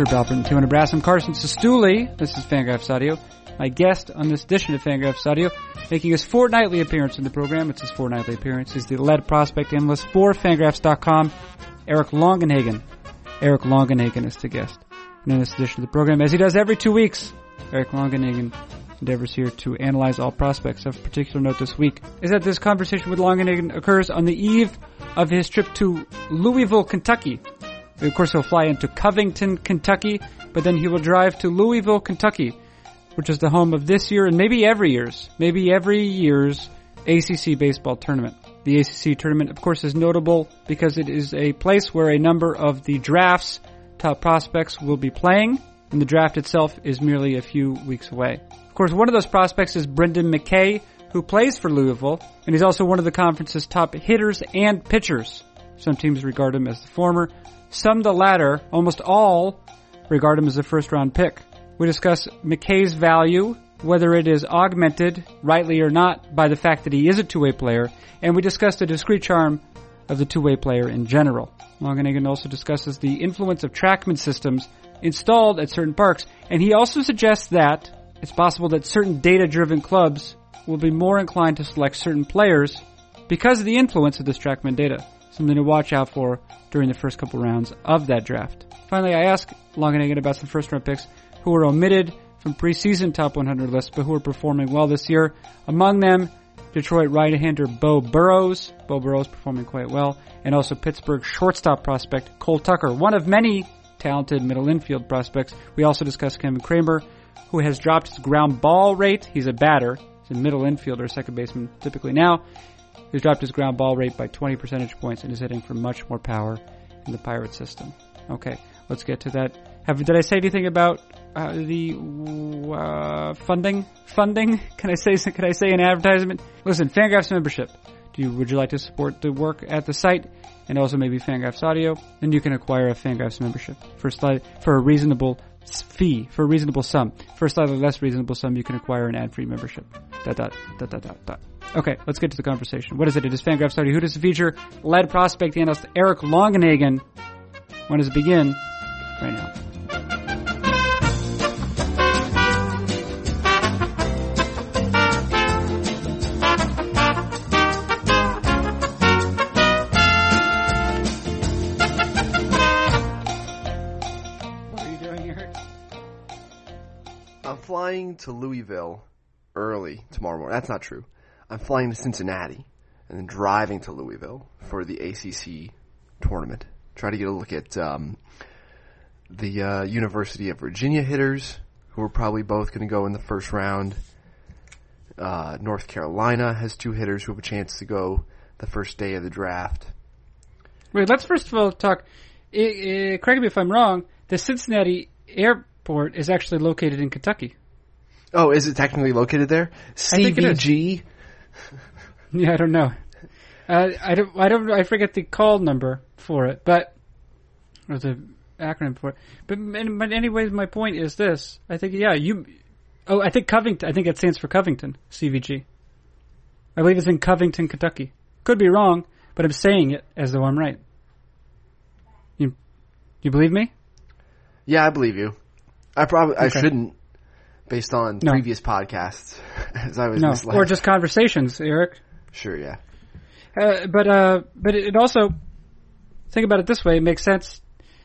For Balpert 200 Brass, I'm Carson Cistulli. This is Fangraphs Audio. My guest on this edition of Fangraphs Audio, making his fortnightly appearance in the program. It's his fortnightly appearance. He's the lead prospect analyst for Fangraphs.com, Eric Longenhagen. Eric Longenhagen is the guest. And in this edition of the program, as he does every two weeks, Eric Longenhagen endeavors here to analyze all prospects. Of particular note this week is that this conversation with Longenhagen occurs on the eve of his trip to Louisville, Kentucky. Of course, he'll fly into Covington, Kentucky, but then he will drive to Louisville, Kentucky, which is the home of this year and maybe every year's, maybe every year's ACC baseball tournament. The ACC tournament, of course, is notable because it is a place where a number of the draft's top prospects will be playing, and the draft itself is merely a few weeks away. Of course, one of those prospects is Brendan McKay, who plays for Louisville, and he's also one of the conference's top hitters and pitchers. Some teams regard him as the former, some the latter, almost all regard him as a first round pick. We discuss McKay's value, whether it is augmented, rightly or not, by the fact that he is a two-way player, and we discuss the discrete charm of the two-way player in general. Longenhagen also discusses the influence of trackman systems installed at certain parks, and he also suggests that it's possible that certain data-driven clubs will be more inclined to select certain players because of the influence of this trackman data. Something to watch out for during the first couple rounds of that draft. Finally, I asked Longenhagen about some first round picks who were omitted from preseason top 100 lists, but who are performing well this year. Among them, Detroit right-hander Beau Burrows. Beau Burrows performing quite well, and also Pittsburgh shortstop prospect Cole Tucker, one of many talented middle infield prospects. We also discussed Kevin Kramer, who has dropped his ground ball rate. He's a batter. He's a middle infielder, second baseman typically now. He's dropped his ground ball rate by 20 percentage points and is hitting for much more power in the Pirate system. Okay, let's get to that. Have did I say anything about uh, the uh, funding? Funding? Can I say? Can I say an advertisement? Listen, Fangraphs membership. Do you, would you like to support the work at the site and also maybe Fangraphs audio? Then you can acquire a Fangraphs membership for slight, for a reasonable fee, for a reasonable sum. For a slightly less reasonable sum, you can acquire an ad-free membership. Dot dot dot dot dot dot. Okay, let's get to the conversation. What is it? It is Fangraphs audio. Who does it feature? Lead prospect analyst Eric Longenhagen. When does it begin? Right now. What are you doing? I'm flying to Louisville early tomorrow morning. That's not true. I'm flying to Cincinnati and then driving to Louisville for the ACC tournament. Try to get a look at um, the uh, University of Virginia hitters, who are probably both going to go in the first round. Uh, North Carolina has two hitters who have a chance to go the first day of the draft. Wait, let's first of all talk. I, I, correct me if I'm wrong. The Cincinnati airport is actually located in Kentucky. Oh, is it technically located there? think it is. CVG. Yeah, I don't know. Uh, I don't. I don't. I forget the call number for it, but or the acronym for it. But, but anyways, my point is this. I think yeah, you. Oh, I think Covington. I think it stands for Covington. CVG. I believe it's in Covington, Kentucky. Could be wrong, but I'm saying it as though I'm right. You, you believe me? Yeah, I believe you. I probably I shouldn't, based on No. previous podcasts, as I was No, misled. or just conversations, Eric. sure, yeah. Uh, but uh, but it also think about it this way. It makes sense.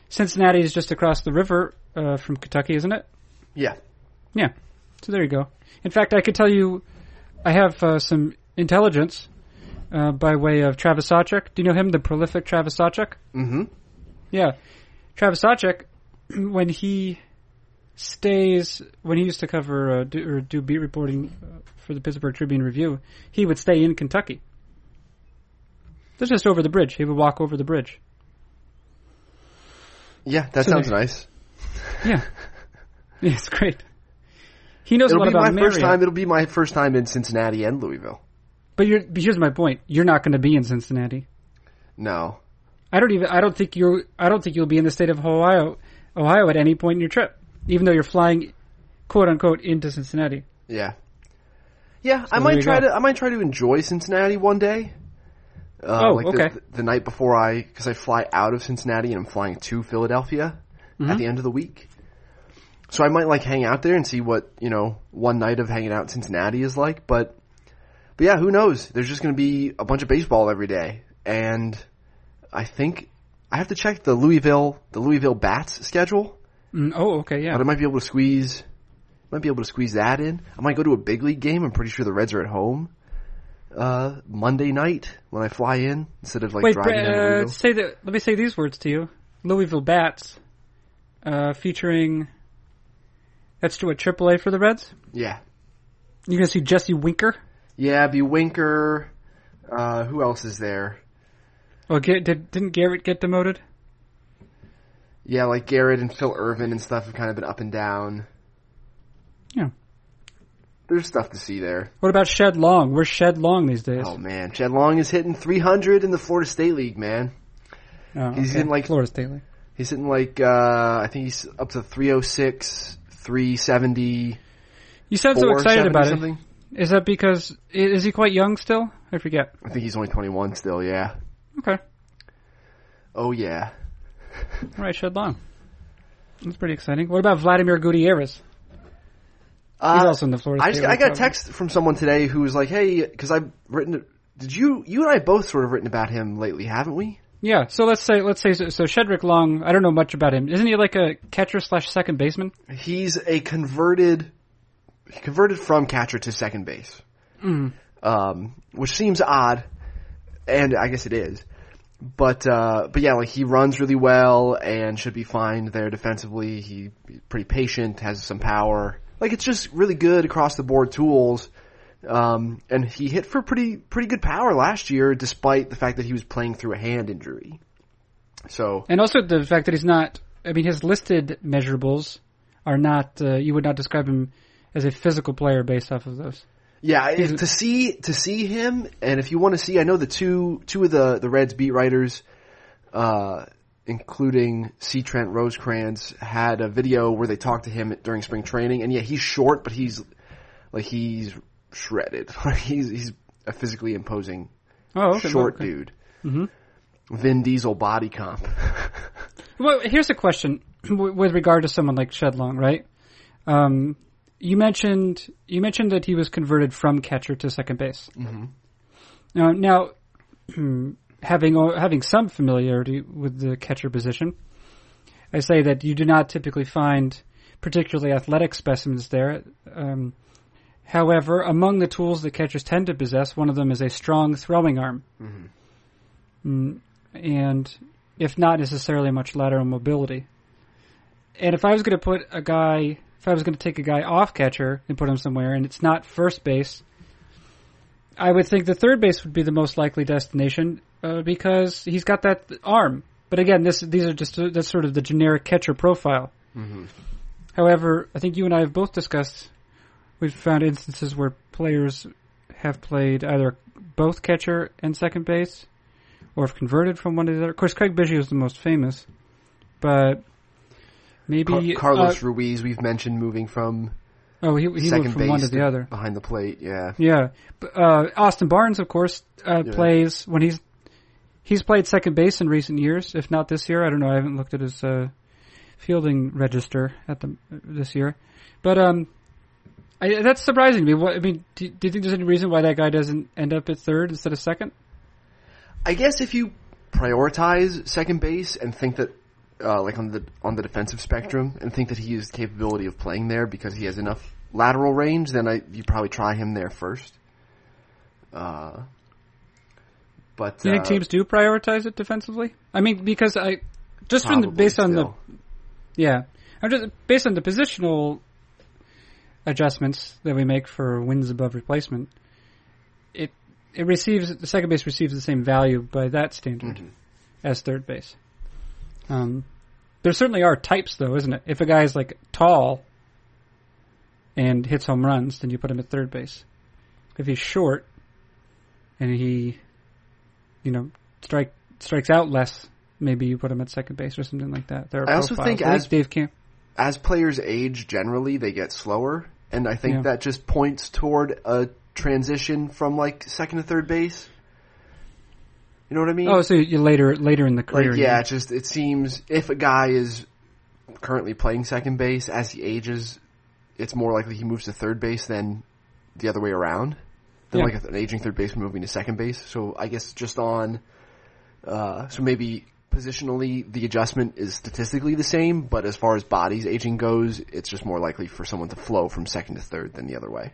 Cincinnati is just across the river uh, from Kentucky, isn't it? Yeah. Yeah. So there you go. In fact, I could tell you, I have uh, some intelligence uh, by way of Travis Sawchik. Do you know him, the prolific Travis Sawchik? Mm-hmm. Yeah, Travis Sawchik, when he stays, when he used to cover uh, do, or do beat reporting uh, for the Pittsburgh Tribune Review, he would stay in Kentucky. That's just over the bridge. He would walk over the bridge. Yeah, that So sounds there- nice. Yeah, yeah it's great. He knows It'll a lot be my about first time. It'll be my first time in Cincinnati and Louisville. But, you're, but here's my point: you're not going to be in Cincinnati. No. I don't even. I don't think you're. I don't think you'll be in the state of Ohio, Ohio at any point in your trip, even though you're flying, quote unquote, into Cincinnati. Yeah. Yeah, I might try go. to. I might try to enjoy Cincinnati one day. Uh, Oh, like okay. The, the night before I, because I fly out of Cincinnati and I'm flying to Philadelphia. at the end of the week. So I might like hang out there and see what, you know, one night of hanging out in Cincinnati is like, but, but yeah, who knows? There's just going to be a bunch of baseball every day. And I think I have to check the Louisville, the Louisville Bats schedule, Mm, oh, okay, yeah. but I might be able to squeeze, might be able to squeeze that in. I might go to a big league game. I'm pretty sure the Reds are at home, uh, Monday night when I fly in instead of like Wait, driving to uh, say that. Let me say these words to you: Louisville Bats, uh, featuring. That's to a AAA for the Reds. Yeah. You're gonna see Jesse Winker. Yeah, be Winker. Uh, who else is there? Oh, Ga- did didn't Garrett get demoted? Yeah, like Garrett and Phil Ervin and stuff have kind of been up and down. Yeah. There's stuff to see there. What about Shed Long? Where's Shed Long these days? Oh man, Shed Long is hitting 300 in the Florida State League, man. Oh, he's okay. in, like- Florida State League. He's hitting like uh I think he's up to 306, 370, You sound so excited about it. Is that because is he quite young still? I forget. I think he's only 21 still. Yeah. Okay, Oh yeah. All right, Shed Long. That's pretty exciting. What about Vladimir Gutierrez? He's Uh, also in the Florida I just I got a text from someone today who was like, "Hey, because I've written. Did you you and I both sort of written about him lately, haven't we?" Yeah, so let's say let's say so, so Shedrick Long. I don't know much about him. Isn't he like a catcher slash second baseman? He's a converted, he converted from catcher to second base, um, which seems odd, and I guess it is. But uh, but yeah, like he runs really well and should be fine there defensively. He he's pretty patient, has some power. Like it's just really good across the board tools. Um, and he hit for pretty pretty good power last year, despite the fact that he was playing through a hand injury. So And also the fact that he's not. I mean, his listed measurables are not. Uh, you would not describe him as a physical player based off of those. Yeah, if, to see to see him, and if you want to see, I know the two two of the the Reds beat writers, uh, including C. Trent Rosecrans, had a video where they talked to him during spring training, and yeah, he's short, but he's like he's shredded. he's he's a physically imposing Oh, okay, short okay. dude. Mm-hmm. Vin Diesel body comp. Well, here's a question with regard to someone like Shed Long, right? Um, you mentioned you mentioned that he was converted from catcher to second base. Mm-hmm. Now, now having having some familiarity with the catcher position, I say that you do not typically find particularly athletic specimens there. Um, however, among the tools that catchers tend to possess, one of them is a strong throwing arm. Mm, and if not necessarily much lateral mobility. And if I was going to put a guy, if I was going to take a guy off catcher and put him somewhere, and it's not first base, I would think the third base would be the most likely destination uh, because he's got that arm. But again, this these are just that's sort of the generic catcher profile. However, I think you and I have both discussed we've found instances where players have played either both catcher and second base, or have converted from one to the other. Of course, Craig Biggio is the most famous, but maybe Car- Carlos uh, Ruiz, we've mentioned moving from oh, he, he second moved from base one to the other. behind the plate. Yeah, Yeah, But, uh, Austin Barnes, of course, uh, Yeah. plays when he's he's played second base in recent years. If not this year, I don't know. I haven't looked at his uh, fielding register at the this year, but um, I, that's surprising to me. What I mean, do, do you think there's any reason why that guy doesn't end up at third instead of second? I guess if you prioritize second base and think that, uh, like on the on the defensive spectrum, and think that he has the capability of playing there because he has enough lateral range, then I you probably try him there first. Uh, but Do you think uh, teams do prioritize it defensively? I mean, because I just from the based on the yeah, I'm just based on the positional adjustments that we make for wins above replacement. It it receives the second base receives the same value by that standard Mhm. as third base. Um, there certainly are types, though, isn't it? If a guy is like tall and hits home runs, then you put him at third base. If he's short and he, you know, strike strikes out less, maybe you put him at second base or something like that. There are I also profiles. think as- Dave Camp. as players age, generally they get slower, and I think Yeah. that just points toward a transition from like second to third base. You know what I mean? Oh, so you later later in the career. Like, yeah, it just it seems if a guy is currently playing second base. As he ages, it's more likely he moves to third base than the other way around. Than Yeah. like an aging third baseman moving to second base. So I guess just on, uh, so maybe positionally the adjustment is statistically the same, but as far as bodies aging goes, it's just more likely for someone to flow from second to third than the other way.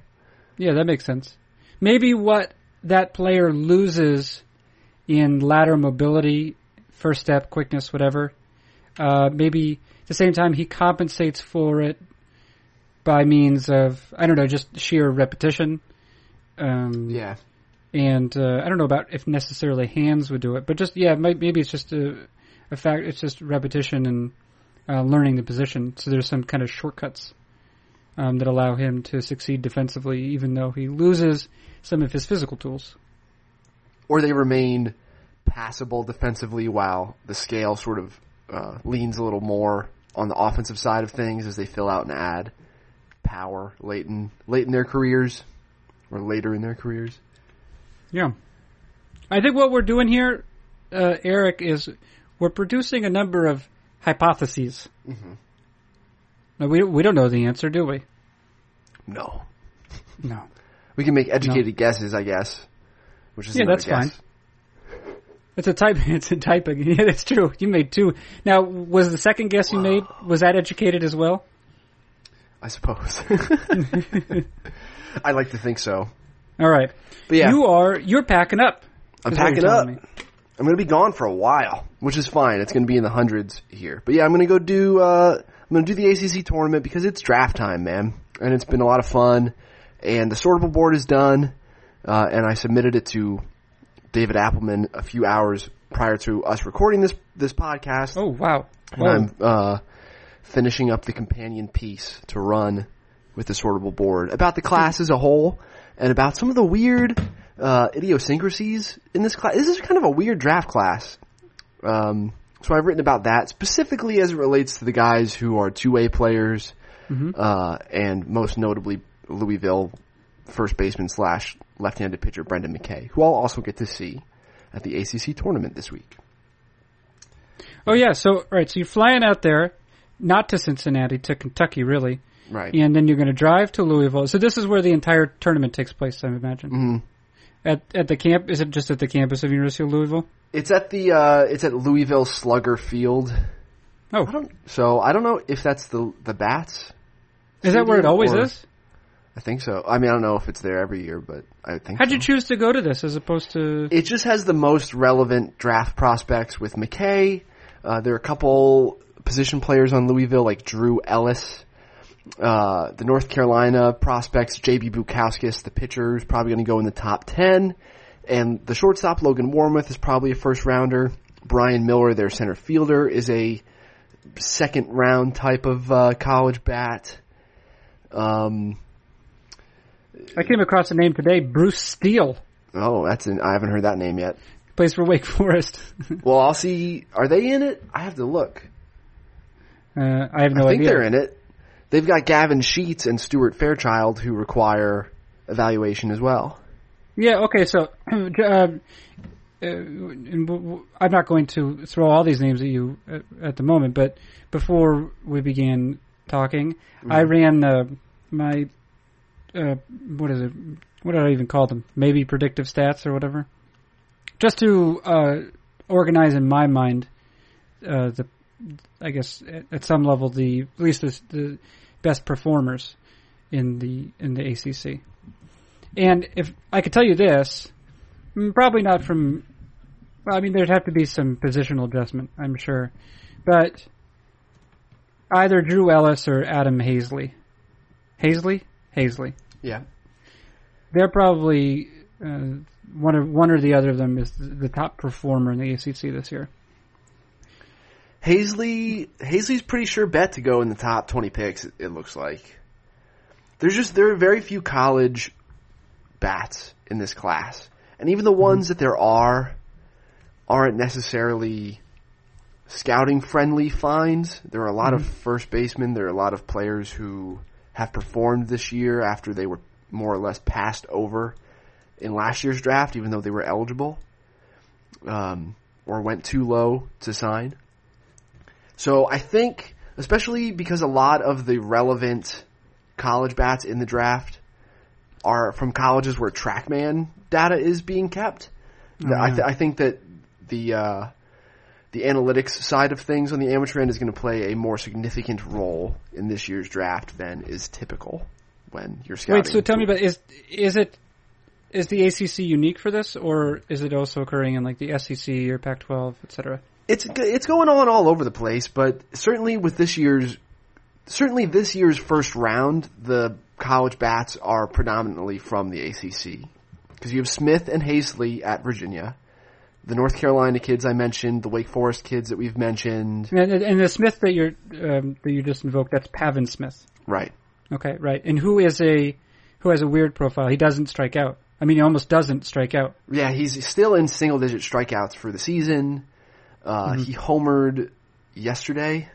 Yeah, that makes sense. Maybe what that player loses in ladder mobility, first step, quickness, whatever, uh, maybe at the same time he compensates for it by means of, I don't know, just sheer repetition. Um, Yeah. and uh, I don't know about if necessarily hands would do it, but just yeah, maybe it's just a, a fact. It's just repetition and uh, learning the position. So there's some kind of shortcuts um, that allow him to succeed defensively, even though he loses some of his physical tools. or they remain passable defensively while the scale sort of uh, leans a little more on the offensive side of things as they fill out and add power late in late in their careers or later in their careers. Yeah, I think what we're doing here, uh, Eric, is we're producing a number of hypotheses. Mhm. Now, we we don't know the answer, do we? No, No. we can make educated guesses, I guess. Which is Yeah, that's guess. fine. It's a type. It's a typing. Yeah, that's true. You made two. Now, was the second guess you made was that educated as well? I suppose. I like to think so. All right. But yeah, You are you're packing up. I'm is what you're packing up. me. I'm gonna be gone for a while, which is fine. It's gonna be in the hundreds here. But yeah, I'm gonna go do. Uh, I'm gonna do the ACC tournament because it's draft time, man, and it's been a lot of fun. And the sortable board is done, uh, and I submitted it to David Appelman a few hours prior to us recording this this podcast. Oh wow. and. I'm uh, finishing up the companion piece to run with the sortable board about the class as a whole and about some of the weird uh, idiosyncrasies in this class. This is kind of a weird draft class. Um, so I've written about that specifically as it relates to the guys who are two-way players, uh, and most notably Louisville first baseman slash left-handed pitcher Brendan McKay, who I'll also get to see at the ACC tournament this week. Oh yeah. So right. So you're flying out there, not to Cincinnati, to Kentucky, really, Right. and then you're going to drive to Louisville. So this is where the entire tournament takes place, I imagine. Mhm. At at the camp. Is it just at the campus of University of Louisville? It's at the uh, it's at Louisville Slugger Field. Oh, I don't so I don't know if that's the the bats. is that where it always or- is? I think so. I mean, I don't know if it's there every year, but I think. How'd you choose to go to this as opposed to? It just has the most relevant draft prospects with McKay. Uh, there are a couple position players on Louisville like Drew Ellis. Uh, the North Carolina prospects, JB Bukauskas, the pitcher, is probably going to go in the top 10. And the shortstop, Logan Warmoth, is probably a first rounder. Brian Miller, their center fielder, is a second round type of uh, college bat. Um, I came across a name today, Bruce Steele. oh, that's an, I haven't heard that name yet. Plays for Wake Forest. Well, I'll see. Are they in it? I have to look. uh, I have no idea. I think idea. they're in it. They've got Gavin Sheets and Stuart Fairchild who require evaluation as well. Yeah. Okay. So, uh, w- I'm not going to throw all these names at you at, at the moment, but before we began talking, Mm-hmm. I ran uh, my uh, what is it? What did I even call them? Maybe predictive stats or whatever, just to uh, organize in my mind uh, the, I guess at, at some level the at least the, the best performers in the in the ACC. And if I could tell you this, mm, probably not from. Well, I mean, there'd have to be some positional adjustment, I'm sure, but either Drew Ellis or Adam Haseley. Haseley, Haseley. Yeah. They're probably uh, one or one or the other of them is the, top performer in the ACC this year. Haseley Haseley's pretty sure bet to go in the top 20 picks it, it looks like. There's just there are very few college bats in this class. And even the ones that there are aren't necessarily scouting friendly finds. There are a lot of first basemen, there are a lot of players who have performed this year after they were more or less passed over in last year's draft even though they were eligible. Um, or went too low to sign. So I think especially because a lot of the relevant college bats in the draft are from colleges where TrackMan data is being kept. The- I, th- I think that the uh, the analytics side of things on the amateur end is going to play a more significant role in this year's draft than is typical when you're scouting. Wait, so tell me about is is it is the ACC unique for this, or is it also occurring in like the SEC or Pac-12, et cetera? it's it's going on all over the place, but certainly with this year's certainly this year's first round, the college bats are predominantly from the ACC because you have Smith and Haseley at Virginia, the North Carolina kids I mentioned, the Wake Forest kids that we've mentioned, And, and the Smith that you're um, that you just invoked, that's Pavin Smith. right? Okay, right. And who is a who has a weird profile? He doesn't strike out. I mean, he almost doesn't strike out. Yeah, he's still in single digit strikeouts for the season. Uh, He homered yesterday.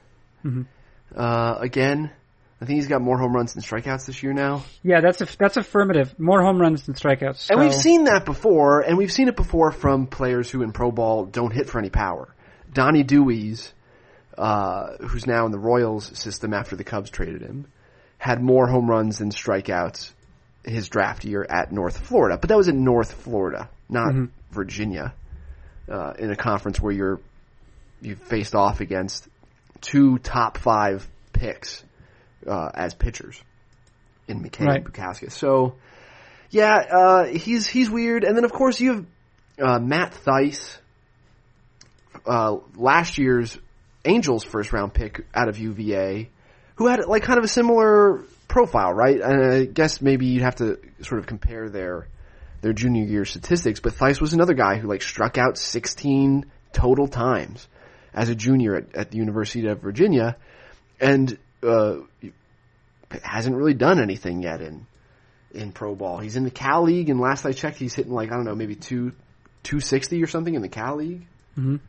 Uh, again, I think he's got more home runs than strikeouts this year now. Yeah, that's a, that's affirmative. More home runs than strikeouts. And we've seen that before, and we've seen it before from players who in pro ball don't hit for any power. Donnie Dewees, uh, who's now in the Royals system after the Cubs traded him, had more home runs than strikeouts his draft year at North Florida. But that was in North Florida, not Virginia, uh, in a conference where you're you faced off against two top five picks uh, as pitchers in McKay Right. and Bukauskas. So yeah, uh, he's he's weird. And then of course you have uh, Matt Thaiss, uh, last year's Angels first round pick out of UVA, who had like kind of a similar profile, right? And I guess maybe you'd have to sort of compare their their junior year statistics. But Thaiss was another guy who like struck out 16 total times as a junior at, at the University of Virginia, and uh, hasn't really done anything yet in in pro ball. He's in the Cal League, and last I checked, he's hitting like I don't know, maybe two two sixty or something in the Cal League. Mhm.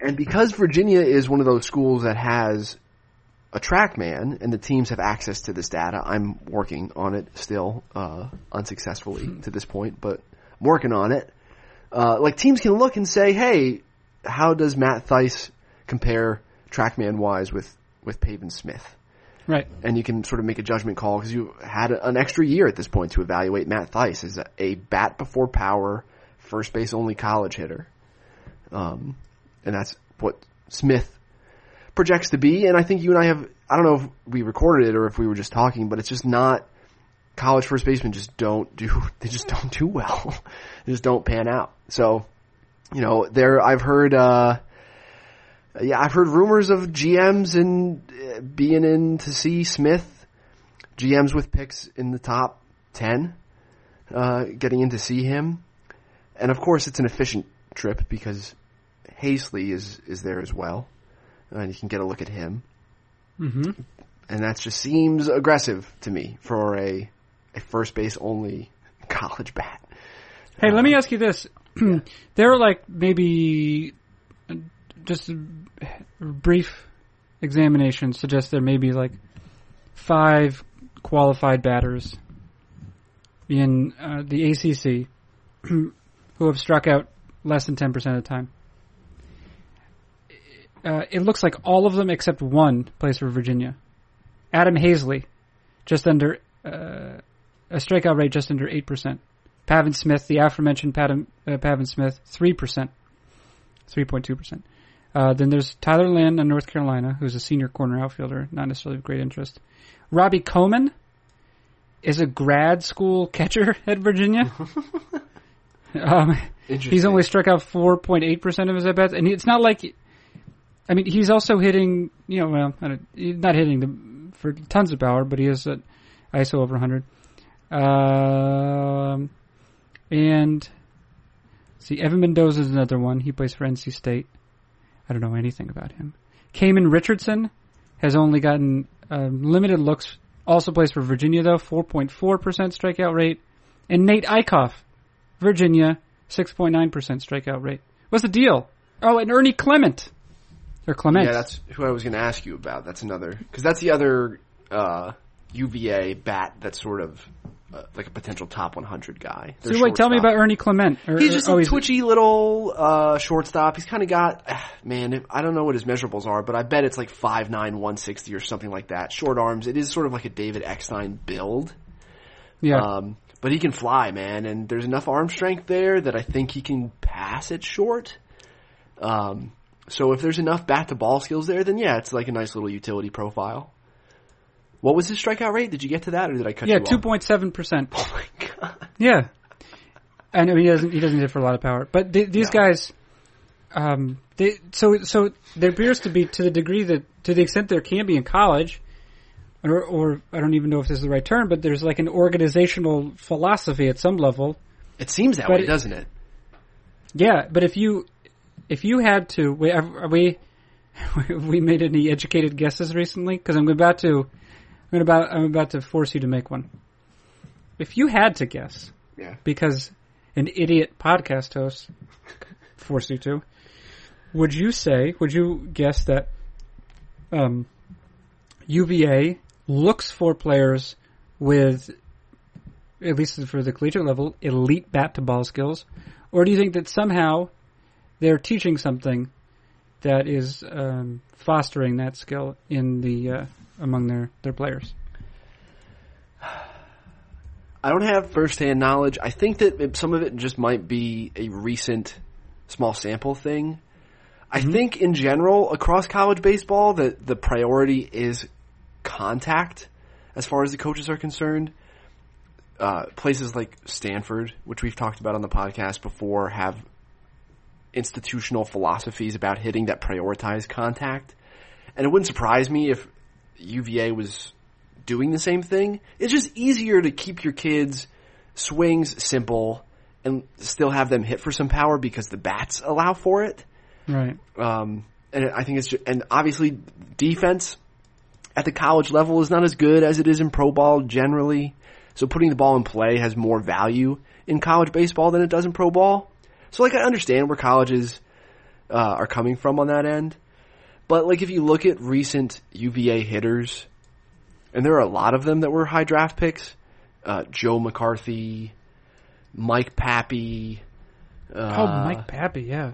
And because Virginia is one of those schools that has a track man, and the teams have access to this data, I'm working on it still, uh, unsuccessfully to this point, but I'm working on it. Uh, like teams can look and say, hey, how does Matt Thaiss compare trackman wise with with Pavin Smith? right. and you can sort of make a judgment call because you had an extra year at this point to evaluate Matt Thaiss as a, a bat before power, first base only college hitter. Um, and that's what Smith projects to be. And I think you and I have, I don't know if we recorded it or if we were just talking, but it's just not, college first basemen just don't do, they just don't do well. they just don't pan out. So, you know, there, I've heard, uh, yeah, I've heard rumors of GMs and uh, being in to see Smith, GMs with picks in the top ten, uh, getting in to see him, and of course it's an efficient trip because Haseley is is there as well, and you can get a look at him, hmm and that just seems aggressive to me for a a first base only college bat. Hey, let me ask you this. there are like maybe uh, just brief examination suggests there may be like five qualified batters in uh, the ACC who have struck out less than 10% of the time. Uh, it looks like all of them except one plays for Virginia. Adam Haseley, just under uh, a strikeout rate just under 8%. Pavin Smith, the aforementioned Pavin, uh, Pavin Smith, 3%. 3.2%. Uh, then there's Tyler Lynn in North Carolina, who's a senior corner outfielder, not necessarily of great interest. Robbie Coleman is a grad school catcher at Virginia. um, he's only struck out 4.8% of his at bats, and it's not like, I mean, he's also hitting, you know, well, not hitting the, for tons of power, but he has an ISO over 100. Um, and see, Evan Mendoza is another one. He plays for NC State. I don't know anything about him. Cayman Richardson has only gotten um, limited looks. Also plays for Virginia though, 4.4% strikeout rate. And Nate Eikhoff, Virginia, 6.9% strikeout rate. What's the deal? Oh, and Ernie Clement. Or Clement. Yeah, that's who I was going to ask you about. That's another because that's the other uh, UVA bat that's sort of uh, like a potential top 100 guy. So wait, tell me about Ernie Clement. Or, He's just oh, a twitchy little uh, shortstop. He's kind of got, man, I don't know what his measurables are, but I bet it's like 5'9", 160 or something like that. Short arms. It is sort of like a David Eckstein build. Yeah. Um, but he can fly, man, and there's enough arm strength there that I think he can pass it short. Um, so if there's enough bat to ball skills there, then yeah, it's like a nice little utility profile. What was his strikeout rate? Did you get to that, or did I cut yeah, you off? two point seven percent. Oh my god! Yeah, and I mean, he doesn't he doesn't hit for a lot of power, but th- these No. guys, um, they so so there appears to be to the degree that to the extent there can be in college, or or I don't even know if this is the right term, but there's like an organizational philosophy at some level. It seems that But way, it- doesn't it? Yeah, but if you if you had to, we are we have we made any educated guesses recently? Because I'm about to I'm about I'm about to force you to make one. If you had to guess, Yeah. because an idiot podcast host forced you to, would you say, would you guess that um, UVA looks for players with, at least for the collegiate level, elite bat to ball skills? Or do you think that somehow they're teaching something that is um, fostering that skill in the uh, among their, their players? I don't have firsthand knowledge. I think that some of it just might be a recent small sample thing. I think in general across college baseball that the priority is contact as far as the coaches are concerned. Uh, places like Stanford, which we've talked about on the podcast before, have institutional philosophies about hitting that prioritize contact. And it wouldn't surprise me if UVA was doing the same thing. It's just easier to keep your kids swings simple and still have them hit for some power because the bats allow for it. Right. Um, and I think it's just, and obviously defense at the college level is not as good as it is in pro ball generally. So putting the ball in play has more value in college baseball than it does in pro ball. So like I understand where colleges uh, are coming from on that end, but like if you look at recent UVA hitters, and there are a lot of them that were high draft picks, uh, Joe McCarthy, Mike Papi. Uh, Oh, Mike Papi, yeah.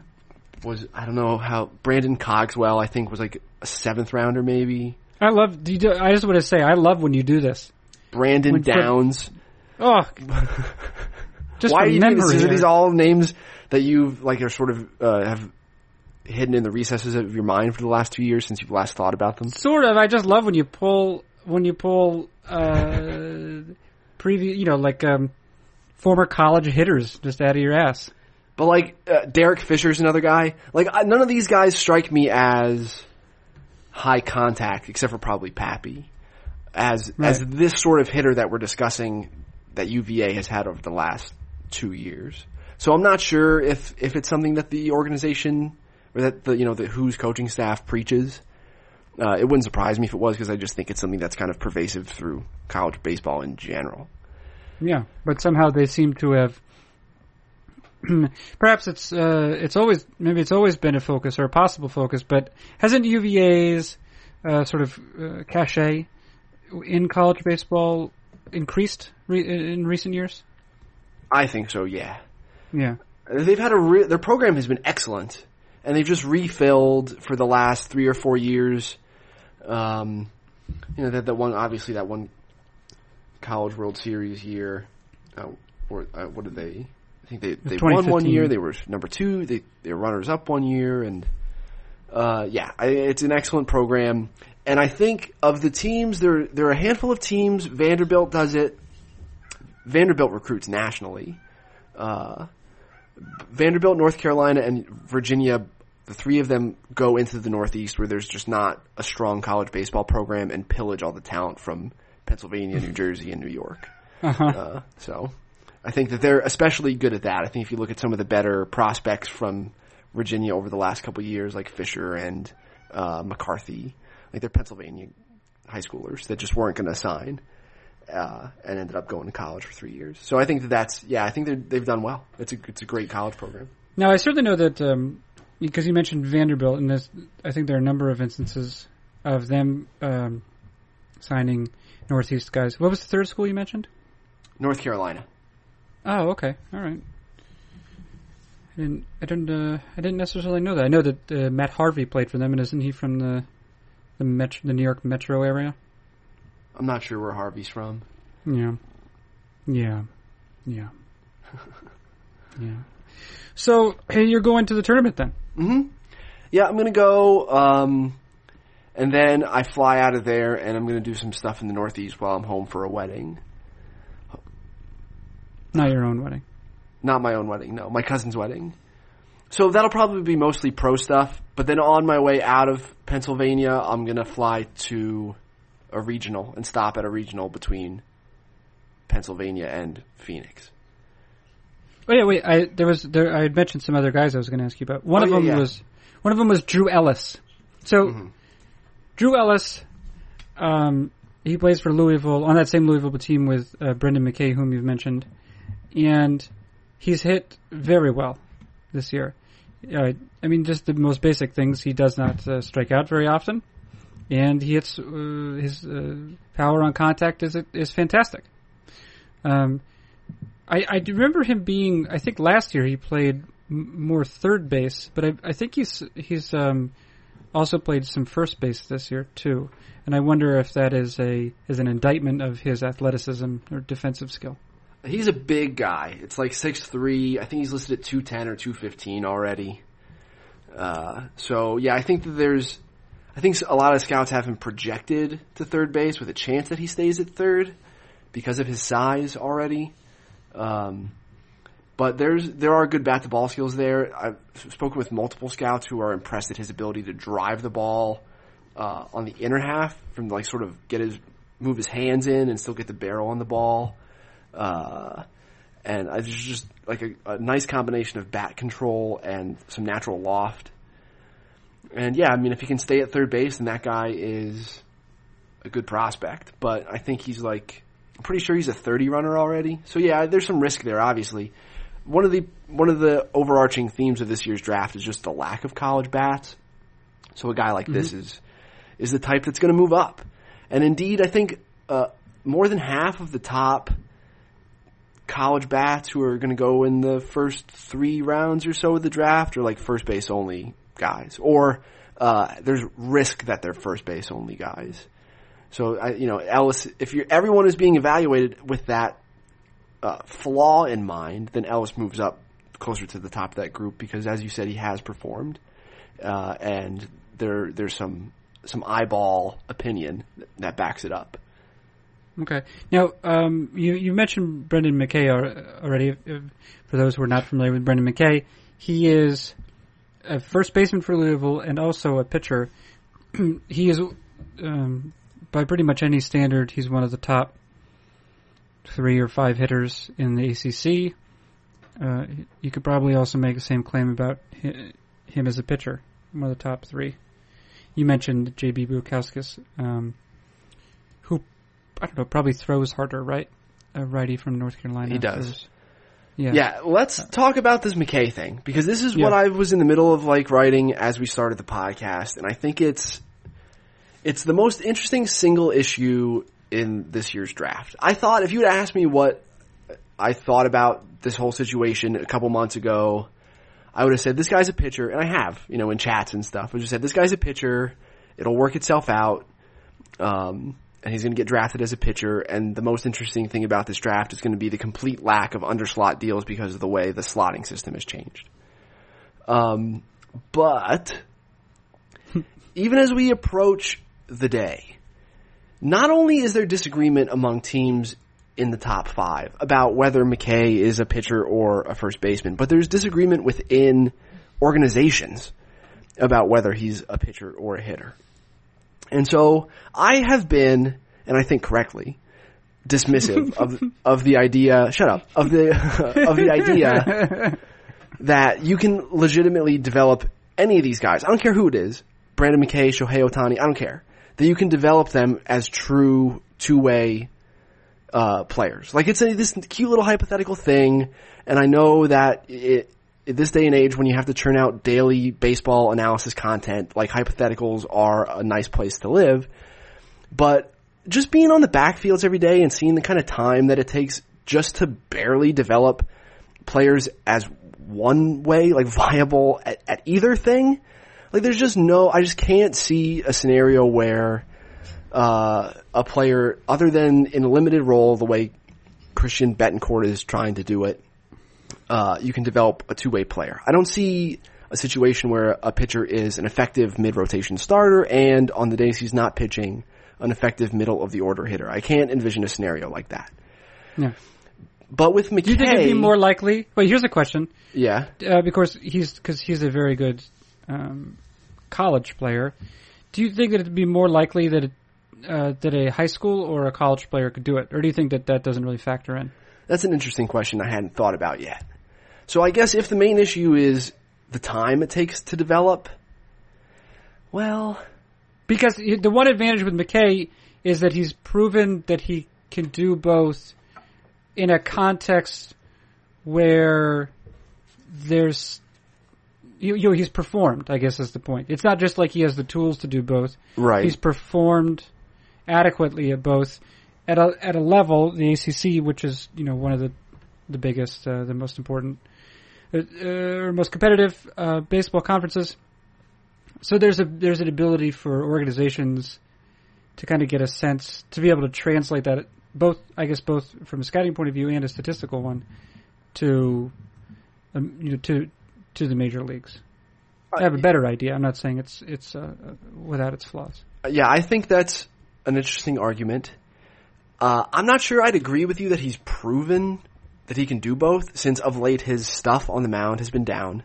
was I don't know how Brandon Cogswell I think was like a seventh rounder maybe. I love. Do you do, I just want to say, I love when you do this. Brandon When Downs. Oh, just Why are you doing this? memory Are here. these all names that you've like are sort of uh, have hidden in the recesses of your mind for the last two years since you've last thought about them? Sort of. I just love when you pull when you pull uh, previous, you know, like um, former college hitters just out of your ass. But like uh, Derek Fisher's another guy. Like I, none of these guys strike me as high contact, except for probably Papi, as as this sort of hitter that we're discussing that UVA has had over the last two years. So I'm not sure if if it's something that the organization or that the you know the who's coaching staff preaches. Uh, it wouldn't surprise me if it was because I just think it's something that's kind of pervasive through college baseball in general. Yeah, but somehow they seem to have. Perhaps it's uh, it's always maybe it's always been a focus or a possible focus, but hasn't UVA's uh, sort of uh, cachet in college baseball increased re- in recent years? I think so. Yeah. Yeah. They've had a re- their program has been excellent, and they've just refilled for the last three or four years. Um, you know that that one obviously that one college World Series year, uh, or uh, what did they? I think they they won one year. They were number two. They they were runners up one year, and uh, yeah, I, it's an excellent program. And I think of the teams, there there are a handful of teams. Vanderbilt does it. Vanderbilt recruits nationally. Uh, Vanderbilt, North Carolina, and Virginia, the three of them go into the Northeast where there's just not a strong college baseball program and pillage all the talent from Pennsylvania, New Jersey, and New York. Uh-huh. Uh, so I think that they're especially good at that. I think if you look at some of the better prospects from Virginia over the last couple of years, like Fisher and uh, McCarthy, like they're Pennsylvania high schoolers that just weren't going to sign. Uh, and ended up going to college for three years. So I think that that's yeah. I think they've done well. It's a it's a great college program. Now, I certainly know that um, because you mentioned Vanderbilt, and this, I think there are a number of instances of them um, signing Northeast guys. What was the third school you mentioned? North Carolina. Oh, okay, all right. I didn't, I didn't, uh, I didn't necessarily know that. I know that uh, Matt Harvey played for them, and isn't he from the the the New York metro area? I'm not sure where Harvey's from. Yeah, yeah, yeah, yeah. So, hey, you're going to the tournament then? Hmm Yeah, I'm gonna go, um, and then I fly out of there, and I'm gonna do some stuff in the Northeast while I'm home for a wedding. Not your own wedding. Not my own wedding, no, my cousin's wedding. So that'll probably be mostly pro stuff, but then on my way out of Pennsylvania, I'm gonna fly to a regional and stop at a regional between Pennsylvania and Phoenix. Oh yeah, wait. I there was there. I had mentioned some other guys I was going to ask you about. One Oh, of yeah, them yeah. was one of them was Drew Ellis. So Mhm. Drew Ellis, um, he plays for Louisville on that same Louisville team with uh, Brendan McKay, whom you've mentioned, and he's hit very well this year. Uh, I mean, just the most basic things. He does not uh, strike out very often, and he hits uh, his uh, power on contact is is fantastic. Um, I, I remember him being. I think last year he played more third base, but I, I think he's he's um, also played some first base this year too. And I wonder if that is a is an indictment of his athleticism or defensive skill. He's a big guy. It's like six three. I think he's listed at 210 or 215 already. Uh, so yeah, I think that there's, I think a lot of scouts have him projected to third base with a chance that he stays at third because of his size already. Um, but there's there are good bat to ball skills there. I've spoken with multiple scouts who are impressed at his ability to drive the ball uh, on the inner half from like sort of get his move his hands in and still get the barrel on the ball. Uh, and it's just like a, a nice combination of bat control and some natural loft. And yeah, I mean, if he can stay at third base, then that guy is a good prospect. But I think he's like, I'm pretty sure he's a 30 runner already. So yeah, there's some risk there, obviously. One of the one of the overarching themes of this year's draft is just the lack of college bats. So a guy like this is is the type that's going to move up. And indeed, I think uh, more than half of the top college bats who are going to go in the first three rounds or so of the draft are like first base only guys, or uh, there's risk that they're first base only guys. So I, you know, Ellis, if you everyone is being evaluated with that uh, flaw in mind, then Ellis moves up closer to the top of that group because, as you said, he has performed, uh, and there there's some some eyeball opinion that backs it up. Okay. Now, um, you you mentioned Brendan McKay al- already. For those who are not familiar with Brendan McKay, he is a first baseman for Louisville and also a pitcher. he is, um, by pretty much any standard, he's one of the top three or five hitters in the ACC. Uh, you could probably also make the same claim about him as a pitcher, one of the top three. You mentioned J.B. Bukauskas, um, who I don't know, probably throws harder, right? A righty from North Carolina. He does. throws- Yeah. Yeah, let's talk about this McKay thing because this is what I was in the middle of like writing as we started the podcast, and I think it's it's the most interesting single issue in this year's draft. I thought if you had asked me what I thought about this whole situation a couple months ago, I would have said this guy's a pitcher, and I have, you know, in chats and stuff. I just said this guy's a pitcher. It'll work itself out. Um, and he's going to get drafted as a pitcher. And the most interesting thing about this draft is going to be the complete lack of underslot deals because of the way the slotting system has changed. Um, but even as we approach the day, not only is there disagreement among teams in the top five about whether McKay is a pitcher or a first baseman, but there's disagreement within organizations about whether he's a pitcher or a hitter. And so I have been, and I think correctly, dismissive of of the idea. Shut up of the of the idea that you can legitimately develop any of these guys. I don't care who it is, Brendan McKay, Shohei Ohtani. I don't care that you can develop them as true two way uh, players. Like it's a, this cute little hypothetical thing, and I know that it, this day and age, when you have to churn out daily baseball analysis content, like hypotheticals are a nice place to live. But just being on the backfields every day and seeing the kind of time that it takes just to barely develop players as one way, like viable at, at either thing. Like there's just no, I just can't see a scenario where uh, a player, other than in a limited role, the way Christian Bethancourt is trying to do it, uh, you can develop a two-way player. I don't see a situation where a pitcher is an effective mid-rotation starter and on the days he's not pitching, an effective middle of the order hitter. I can't envision a scenario like that. Yeah. But with McKay, Do you think it'd be more likely? Wait, here's a question. yeah, Uh, because he's because he's a very good um, college player. Do you think that it'd be more likely that it, uh, that a high school or a college player could do it, or do you think that that doesn't really factor in? That's an interesting question I hadn't thought about yet. So I guess if the main issue is the time it takes to develop, well, Because the one advantage with McKay is that he's proven that he can do both in a context where there's you, you know, he's performed. I guess is the point. It's not just like he has the tools to do both. right. He's performed adequately at both at a at a level the ACC, which is you know one of the the biggest, uh, the most important, uh, uh, most competitive uh, baseball conferences. So there's a there's an ability for organizations to kind of get a sense to be able to translate that both I guess both from a scouting point of view and a statistical one to um, you know to to the major leagues. I have a better idea. I'm not saying it's it's uh, uh, without its flaws. yeah, I think that's an interesting argument. Uh, I'm not sure I'd agree with you that he's proven that he can do both, since of late his stuff on the mound has been down,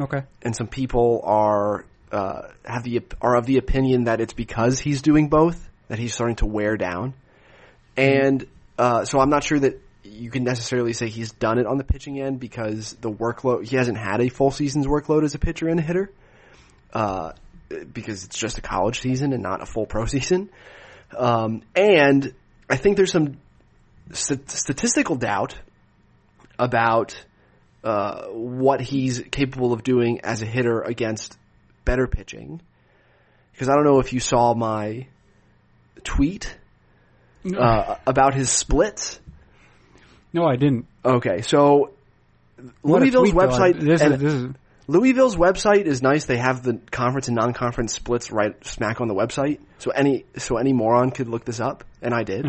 Okay. and some people are uh, have the are of the opinion that it's because he's doing both that he's starting to wear down, and uh, so I'm not sure that you can necessarily say he's done it on the pitching end because the workload he hasn't had a full season's workload as a pitcher and a hitter, uh, because it's just a college season and not a full pro season, um, and I think there's some st- statistical doubt about uh, what he's capable of doing as a hitter against better pitching. Because I don't know if you saw my tweet uh, about his splits. No, I didn't. Okay, so What a Louisville's tweet, though. website This and is, this is Louisville's website is nice. They have the conference and non-conference splits right smack on the website. So any so any moron could look this up, and I did.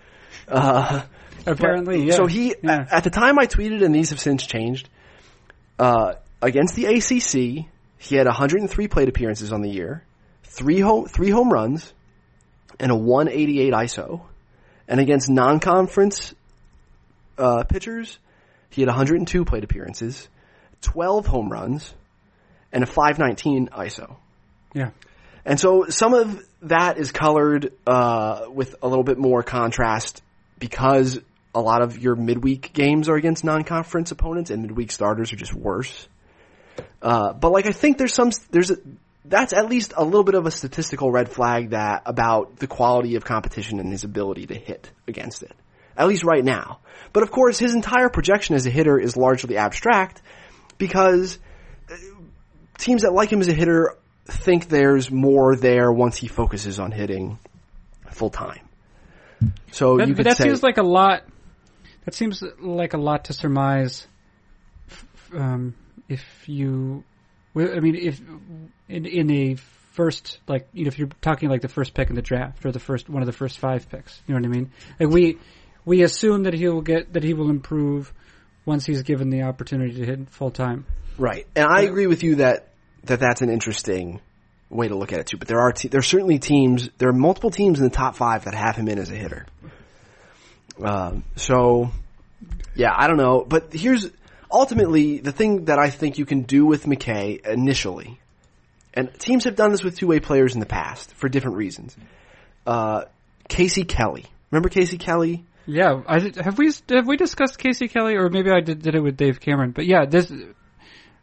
uh, apparently. Yeah. So he, Yeah. at the time I tweeted, and these have since changed, uh, against the ACC, he had 103 plate appearances on the year, three home, three home runs, and a 188 ISO. And against non-conference, uh, pitchers, he had 102 plate appearances, 12 home runs, and a 519 ISO. yeah. And so some of that is colored uh, with a little bit more contrast because a lot of your midweek games are against non-conference opponents, and midweek starters are just worse. Uh, but like I think there's some there's a, that's at least a little bit of a statistical red flag that about the quality of competition and his ability to hit against it. At least right now. But of course, his entire projection as a hitter is largely abstract because uh, teams that like him as a hitter think there's more there once he focuses on hitting full time. So That, that say seems like a lot. That seems like a lot to surmise. Um, if you, I mean, if in in a first like you know if you're talking like the first pick in the draft or the first one of the first five picks, you know what I mean? Like we we assume that he will get that he will improve once he's given the opportunity to hit full time. right, and I agree with you that that that's an interesting way to look at it too. But there are te- there are certainly teams there are multiple teams in the top five that have him in as a hitter. Um, so yeah, I don't know, but here's ultimately the thing that I think you can do with McKay initially, and teams have done this with two way players in the past for different reasons. Uh, Casey Kelly, remember Casey Kelly? Yeah, I, have we have we discussed Casey Kelly or maybe I did, did it with Dave Cameron? But yeah, this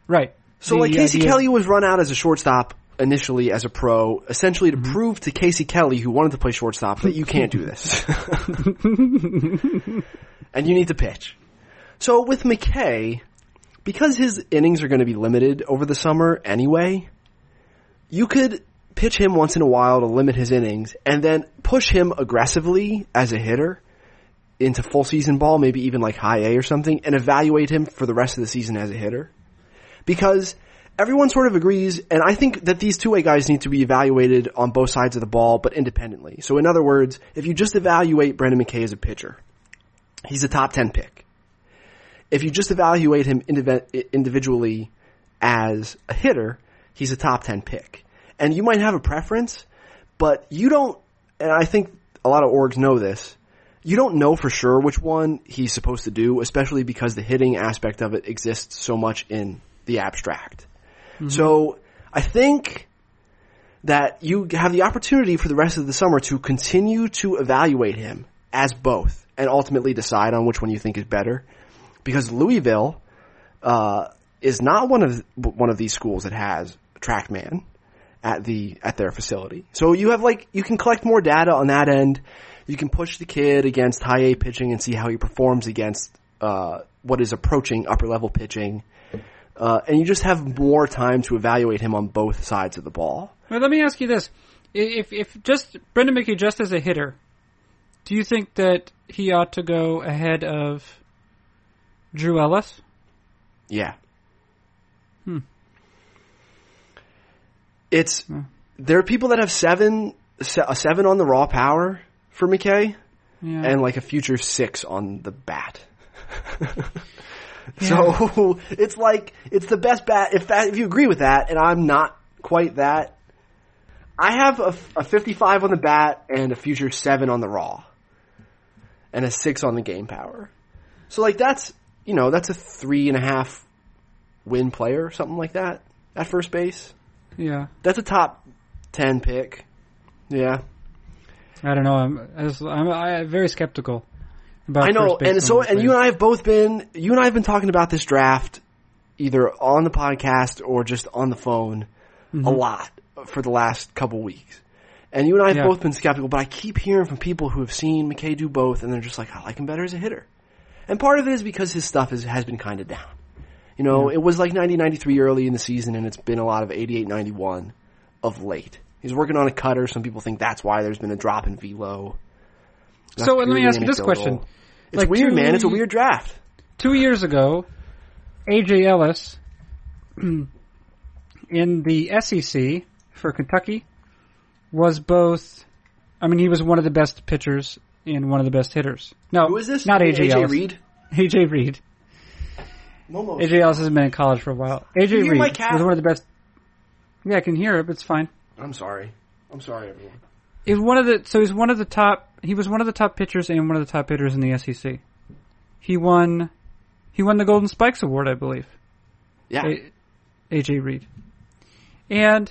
right. So The like Casey idea- Kelly was run out as a shortstop initially as a pro, essentially to Mm-hmm. prove to Casey Kelly, who wanted to play shortstop, that you can't do this. and you need to pitch. So with McKay, because his innings are going to be limited over the summer anyway, you could pitch him once in a while to limit his innings and then push him aggressively as a hitter into full season ball, maybe even like high A or something, and evaluate him for the rest of the season as a hitter. Because everyone sort of agrees, and I think that these two-way guys need to be evaluated on both sides of the ball, but independently. So in other words, if you just evaluate Brendan McKay as a pitcher, he's a top 10 pick. If you just evaluate him indiv- individually as a hitter, he's a top 10 pick. And you might have a preference, but you don't, and I think a lot of orgs know this, you don't know for sure which one he's supposed to do, especially because the hitting aspect of it exists so much in the abstract. So I think that you have the opportunity for the rest of the summer to continue to evaluate him as both and ultimately decide on which one you think is better. Because Louisville, uh, is not one of, one of these schools that has TrackMan at the, at their facility. So you have like, you can collect more data on that end. You can push the kid against high A pitching and see how he performs against, uh, what is approaching upper level pitching. Uh, and you just have more time to evaluate him on both sides of the ball. Well, let me ask you this: if if just Brendan McKay just as a hitter, do you think that he ought to go ahead of Drew Ellis? Yeah. Hmm. It's there are people that have seven a seven on the raw power for McKay Yeah. and like a future six on the bat. So it's like it's the best bat. If that, if you agree with that, and I'm not quite that, I have a, a 55 on the bat and a future seven on the raw, and a six on the game power. So like that's you know that's a three and a half win player, something like that at first base. yeah. That's a top ten pick. Yeah, I don't know. I'm I just, I'm, I'm very skeptical about. I know, and so and you and I have both been you and I have been talking about this draft either on the podcast or just on the phone Mm-hmm. a lot for the last couple weeks. And you and I have Yeah. both been skeptical, but I keep hearing from people who have seen McKay do both, and they're just like, I like him better as a hitter. And part of it is because his stuff is, has been kind of down. You know, it was like 90, 93 early in the season, and it's been a lot of 88, 91 of late. He's working on a cutter. Some people think that's why there's been a drop in velo. That's So, let me ask you this question. It's Like, weird, two- man. It's a weird draft. two years ago, AJ Ellis in the SEC for Kentucky was both. I mean, he was one of the best pitchers and one of the best hitters. No, Who is this? Not AJ, Ellis. AJ. Reed? AJ Reed. AJ Ellis has been in college for a while. AJ Reed was one of the best. Yeah, I can hear it, but it's fine. I'm sorry. I'm sorry, everyone. He was one of the so he's one of the top. He was one of the top pitchers and one of the top hitters in the SEC. He won. He won the Golden Spikes Award, I believe. Yeah. A- AJ Reed. And,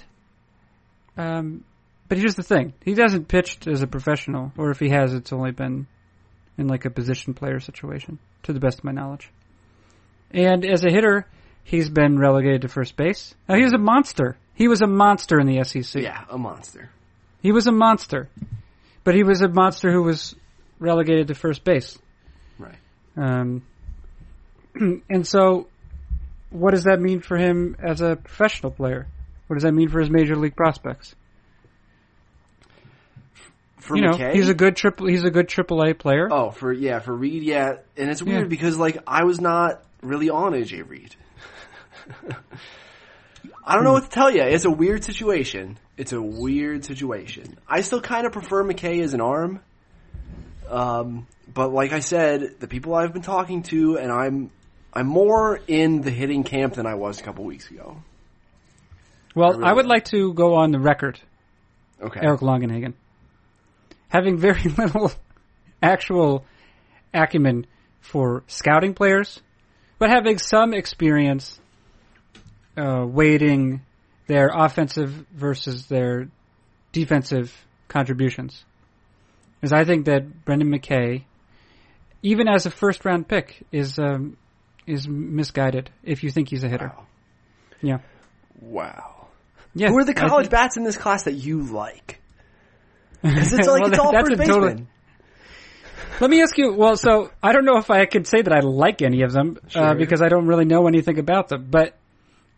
um, but here's the thing: he hasn't pitched as a professional, or if he has, it's only been in like a position player situation, to the best of my knowledge. And as a hitter, he's been relegated to first base. Now he was a monster. He was a monster in the SEC. yeah, a monster. He was a monster, but he was a monster who was relegated to first base. Right. Um, and so, what does that mean for him as a professional player? What does that mean for his major league prospects? For you know, McKay? he's a good triple. He's a good triple A player. Oh, for yeah, for Reed, yeah, and it's weird Yeah. because like I was not really on AJ Reed. I don't know what to tell you. It's a weird situation. It's a weird situation. I still kind of prefer McKay as an arm, um, but like I said, the people I've been talking to, and I'm I'm more in the hitting camp than I was a couple weeks ago. well, really I would like to go on the record, Okay. Eric Longenhagen, having very little actual acumen for scouting players, but having some experience uh, weighting their offensive versus their defensive contributions. Because I think that Brendan McKay, even as a first round pick, is um, is misguided if you think he's a hitter. Wow. Yeah. Wow. Yeah. Who are the college think- bats in this class that you like? Because it's like Well, it's all first total- baseman. Let me ask you. Well, so I don't know if I could say that I like any of them uh, because I don't really know anything about them. But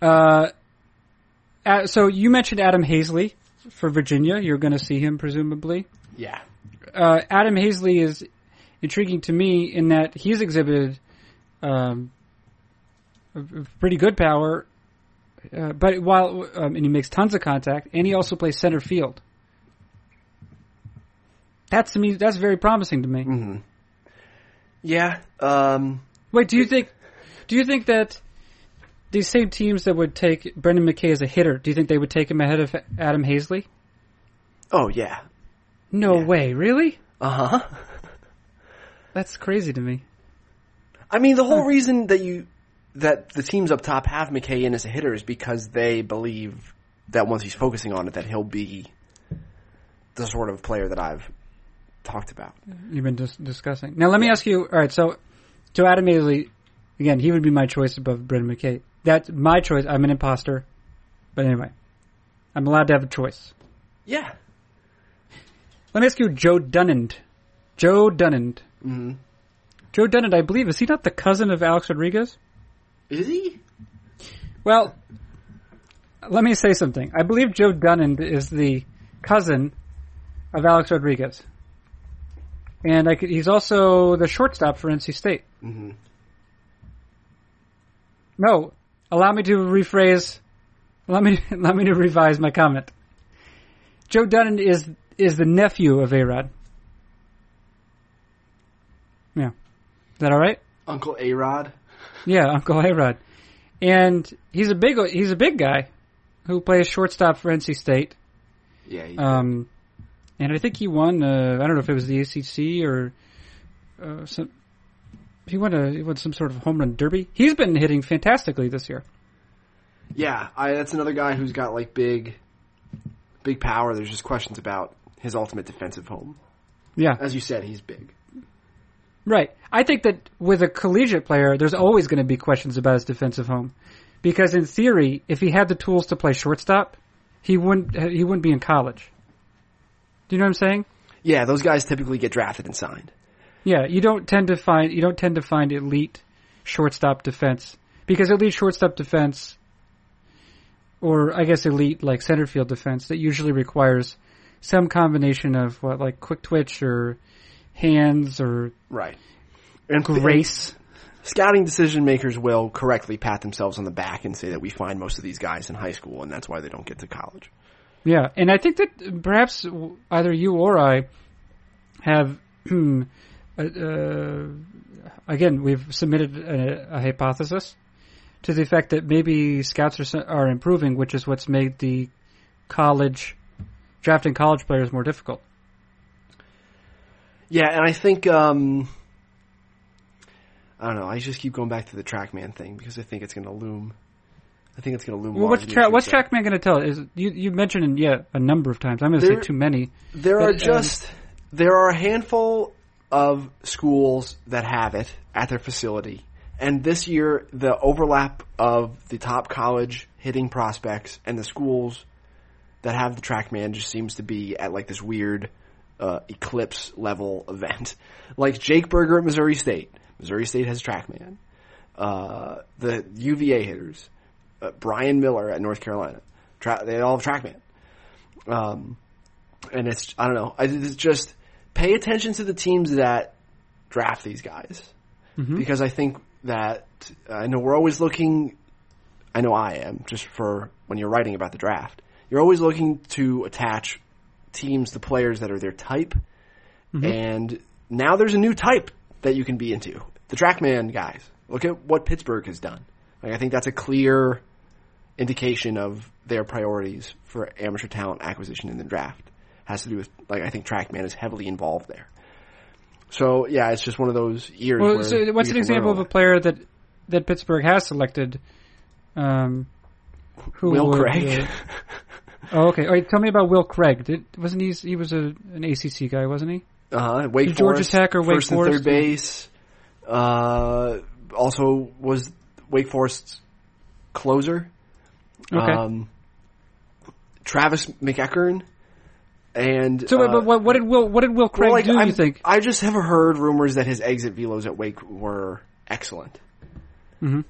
uh, uh, so you mentioned Adam Haseley for Virginia. You're going to see him presumably. Yeah. Uh, Adam Haseley is intriguing to me in that he's exhibited um, pretty good power, uh, but while um, and he makes tons of contact, and he also plays center field. That's to me. That's very promising to me. Mm-hmm. Yeah. Um, Wait, do you think? Do you think that these same teams that would take Brendan McKay as a hitter, do you think they would take him ahead of Adam Haseley? oh yeah. No Yeah. way, really? Uh huh. That's crazy to me. I mean, the whole reason that you that the teams up top have McKay in as a hitter is because they believe that once he's focusing on it, that he'll be the sort of player that I've talked about. You've been dis- discussing. Now, let me ask you. All right, so to Adam Haseley, again, he would be my choice above Brendan McKay. That's my choice. I'm an imposter, but anyway, I'm allowed to have a choice. Yeah. Let me ask you, Joe Dunand. Joe Dunand. hmm Joe Dunand, I believe, is he not the cousin of Alex Rodriguez? Is he? Well, let me say something. I believe Joe Dunand is the cousin of Alex Rodriguez. And I could, he's also the shortstop for NC State. hmm No, allow me to rephrase. Let me let me to revise my comment. Joe Dunand is is the nephew of A Rod. Yeah, is that all right? Uncle A Rod. Yeah, Uncle A Rod, and he's a big he's a big guy who plays shortstop for NC State. Yeah. He, Um, and I think he won. Uh, I don't know if it was the ACC or uh, some. He won a he won some sort of home run derby. He's been hitting fantastically this year. yeah. I, that's another guy who's got like big, big power. There's just questions about his ultimate defensive home. Yeah, As you said, he's big. right. I think that with a collegiate player, there's always going to be questions about his defensive home, because in theory, if he had the tools to play shortstop, he wouldn't he wouldn't be in college. Do you know what I'm saying? Yeah, those guys typically get drafted and signed. Yeah, you don't tend to find you don't tend to find elite shortstop defense because elite shortstop defense, or I guess elite like center field defense, that usually requires some combination of what like quick twitch or hands or Right. And grace. scouting decision makers will correctly pat themselves on the back and say that we find most of these guys in high school and that's why they don't get to college. Yeah, and I think that perhaps either you or I have. uh, uh, again, we've submitted a, a hypothesis to the effect that maybe scouts are, are improving, which is what's made the college drafting college players more difficult. Yeah, and I think um I don't know, I just keep going back to the TrackMan thing because I think it's going to loom I think it's going to loom Well, what's large in the tra- what's. TrackMan going to tell? Is you you mentioned it, yeah a number of times. I'm going to say too many. There But, are um, just there are a handful of schools that have it at their facility. And this year the overlap of the top college hitting prospects and the schools that have the TrackMan just seems to be at like this weird uh, eclipse level event. Like Jake Burger at Missouri State. Missouri State has TrackMan. Uh, the UVA hitters. Uh, Brian Miller at North Carolina. Tra- they all have TrackMan. Um, and it's I don't know. It's just pay attention to the teams that draft these guys mm-hmm. because I think that uh, I know we're always looking. I know I am just for when you're writing about the draft. You're always looking to attach teams to players that are their type, mm-hmm. and now there's a new type that you can be into. The TrackMan guys. Look at what Pittsburgh has done. Like I think that's a clear indication of their priorities for amateur talent acquisition in the draft. Has to do with like I think TrackMan is heavily involved there. So yeah, it's just one of those years. Well, where so what's an example of a player that that Pittsburgh has selected? Um, who Will would, Craig? uh, oh, okay. All right, tell me about Will Craig. Did, wasn't he? He was a, an ACC guy, wasn't he? Uh-huh. Wake Did Georgia Forest, Tech or Wake first Forest? and third base. Uh, also was Wake Forest's closer. Okay. Um, Travis McEachern. And so, uh, but what, what did Will? What did Will Craig well, like, do? I'm- You think? I just have heard rumors that his exit velos at Wake were excellent. Mhm.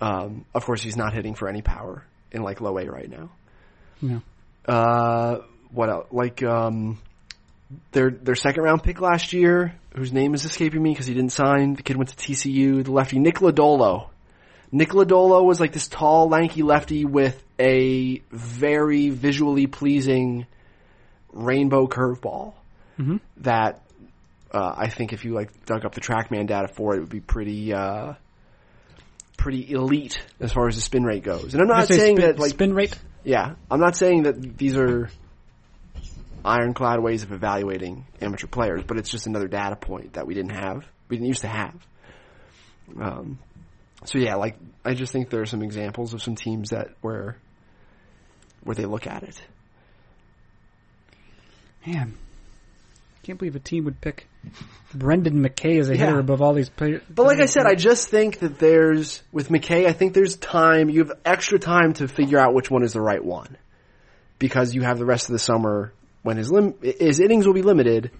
Um, of course, he's not hitting for any power in like low A right now. No. Uh, what else? Like um, their their second round pick last year, whose name is escaping me because he didn't sign. The kid went to TCU. The lefty Nick Lodolo. Nick Lodolo was like this tall, lanky lefty with a very visually pleasing rainbow curveball Mhm. that uh, I think if you like dug up the TrackMan data for it, it would be pretty uh, pretty elite as far as the spin rate goes. And I'm not saying spin, that like spin rate. yeah, I'm not saying that these are ironclad ways of evaluating amateur players, but it's just another data point that we didn't have, we didn't used to have. Um, so yeah, like I just think there are some examples of some teams that where where they look at it. Man, can't believe a team would pick Brendan McKay as a Yeah. hitter above all these players. But like I said, I just think that there's with McKay, I think there's time. You have extra time to figure out which one is the right one, because you have the rest of the summer when his lim- his innings will be limited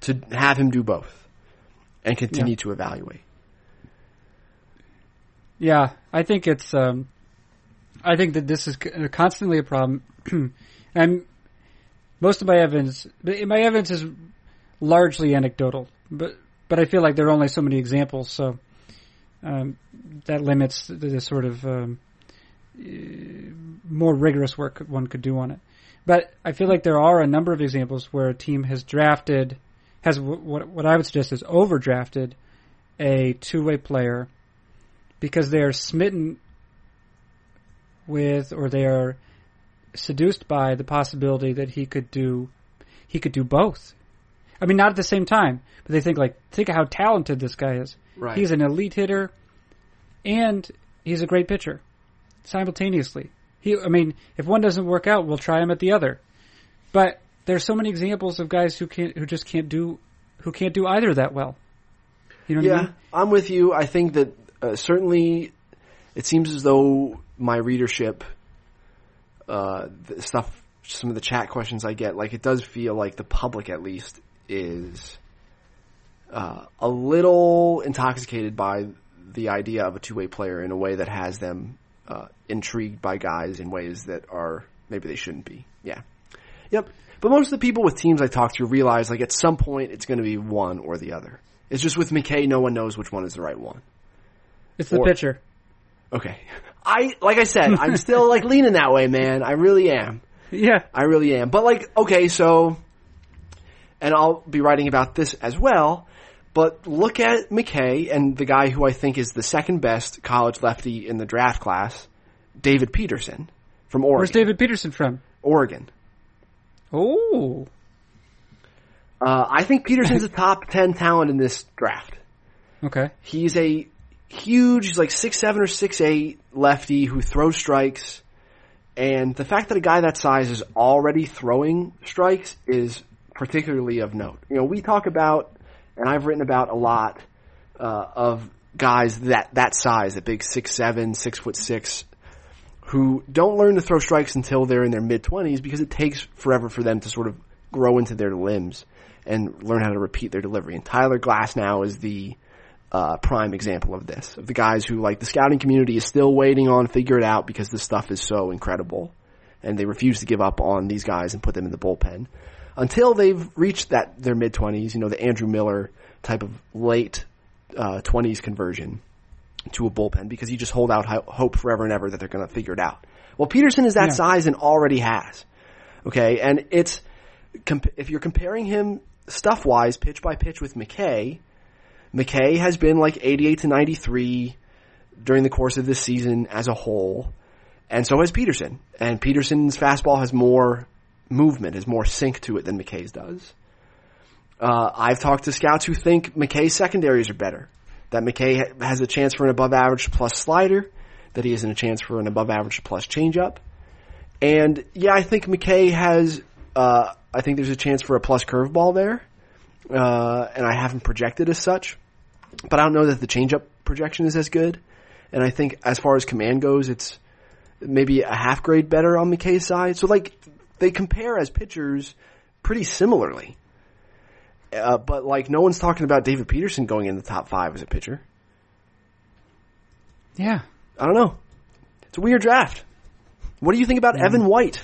to have him do both and continue Yeah. to evaluate. Yeah, I think it's. Um, I think that this is constantly a problem, and most of my evidence, my evidence is largely anecdotal, but but I feel like there are only so many examples, so um, that limits the, the sort of um, more rigorous work one could do on it. But I feel like there are a number of examples where a team has drafted, has what what I would suggest is overdrafted a two way player because they are smitten with or they are seduced by the possibility that he could do he could do both. I mean not at the same time, but they think like think of how talented this guy is. Right. He's an elite hitter and he's a great pitcher simultaneously. He I mean if one doesn't work out, we'll try him at the other. But there's so many examples of guys who can't who just can't do who can't do either that well. You know what I Yeah, mean? I'm with you. I think that uh, certainly it seems as though my readership, uh, the stuff, some of the chat questions I get, like it does feel like the public at least is uh, a little intoxicated by the idea of a two-way player in a way that has them uh, intrigued by guys in ways that are maybe they shouldn't be. Yeah. Yep. But most of the people with teams I talk to realize like at some point it's going to be one or the other. It's just with McKay, no one knows which one is the right one. It's the Or- pitcher. Okay. I, like I said, I'm still like leaning that way, man. I really am. Yeah. I really am. But like, okay, so, and I'll be writing about this as well, but look at McKay and the guy who I think is the second best college lefty in the draft class, David Peterson from Oregon. Where's David Peterson from? Oregon. Oh. Uh, I think Peterson's a top 10 talent in this draft. Okay. He's a huge, like six seven or six eight lefty who throws strikes, and the fact that a guy that size is already throwing strikes is particularly of note. You know, we talk about, and I've written about a lot uh, of guys that that size, that big six seven, six foot six, who don't learn to throw strikes until they're in their mid twenties because it takes forever for them to sort of grow into their limbs and learn how to repeat their delivery. And Tyler Glasnow is the uh, prime example of this, of the guys who like the scouting community is still waiting on figure it out because this stuff is so incredible, and they refuse to give up on these guys and put them in the bullpen until they've reached that their mid twenties. You know, the Andrew Miller type of late twenties conversion to a bullpen because you just hold out hope forever and ever that they're going to figure it out. Well, Peterson is that Yeah. size and already has. Okay, and it's comp- if you're comparing him stuff wise, pitch by pitch with McKay, McKay has been like 88 to 93 during the course of this season as a whole, and so has Peterson. And Peterson's fastball has more movement, has more sink to it than McKay's does. Uh, I've talked to scouts who think McKay's secondaries are better. That McKay has a chance for an above average plus slider, that he has a chance for an above average plus changeup. And yeah, I think McKay has, uh, I think there's a chance for a plus curveball there. Uh, and I haven't projected as such. But I don't know that the changeup projection is as good. And I think as far as command goes, it's maybe a half grade better on McKay's side. So like, they compare as pitchers pretty similarly. Uh, but like, no one's talking about David Peterson going in the top five as a pitcher. Yeah. I don't know. It's a weird draft. What do you think about Evan White?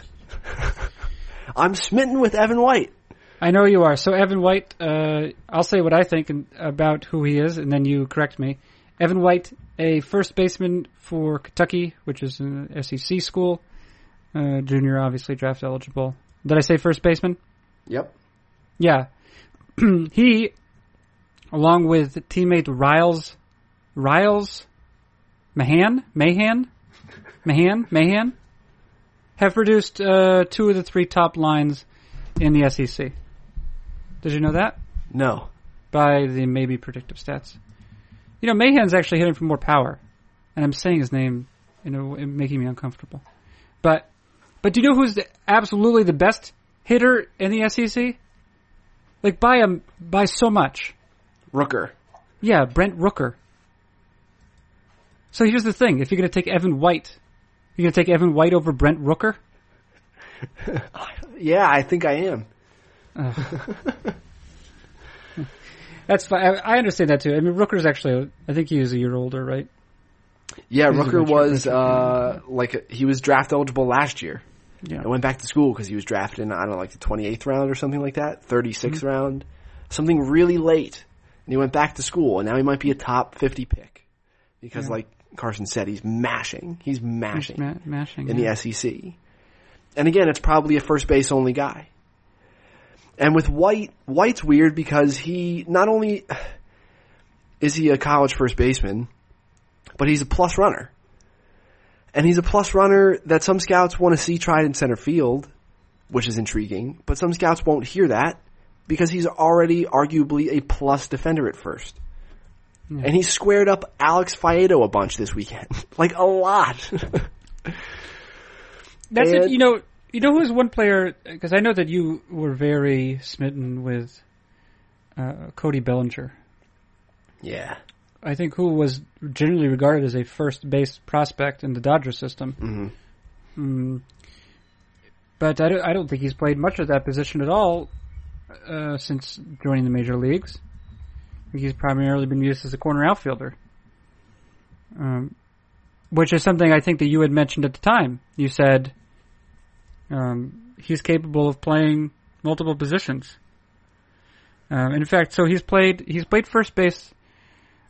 I'm smitten with Evan White. I know you are. So Evan White, uh, I'll say what I think about who he is, and then you correct me. Evan White, a first baseman for Kentucky, which is an SEC school. Uh, junior, obviously draft eligible. Did I say first baseman? Yep. Yeah. he, along with teammate Riles, Riles, Mahan, Mahan, Mahan, Mahan, have produced uh, two of the three top lines in the SEC. Did you know that? No. By the maybe predictive stats. You know, Mahan's actually hitting for more power, and I'm saying his name, you know, making me uncomfortable. But, but do you know who's the, absolutely the best hitter in the SEC? Like by a by so much. Rooker. Yeah, Brent Rooker. So here's the thing: if you're going to take Evan White, you're going to take Evan White over Brent Rooker. yeah, I think I am. That's fine. I, I, understand that too. I mean, Rooker's actually, I think he was a year older, right? Yeah, He's Rooker was uh, like a, he was draft eligible last year. Yeah, I went back to school because he was drafted in I don't know like the 28th round or something like that, 36th mm-hmm. round, something really late. And he went back to school, and now he might be a top 50 pick because, yeah. like Carson said, he's mashing. He's mashing, he's ma- mashing in yeah. the SEC. And again, it's probably a first base only guy. And with White, White's weird because he not only is he a college first baseman, but he's a plus runner. And he's a plus runner that some scouts want to see tried in center field, which is intriguing, but some scouts won't hear that because he's already arguably a plus defender at first. Yeah. And he squared up Alex Faedo a bunch this weekend. like a lot. That's and, it, you know, you know who's one player? Because I know that you were very smitten with uh, Cody Bellinger. Yeah. I think who was generally regarded as a first base prospect in the Dodger system. Mm-hmm. Mm. But I don't, I don't think he's played much of that position at all uh, since joining the major leagues. he's primarily been used as a corner outfielder. Um, which is something I think that you had mentioned at the time. You said um, he's capable of playing multiple positions. Um, in fact, so he's played he's played first base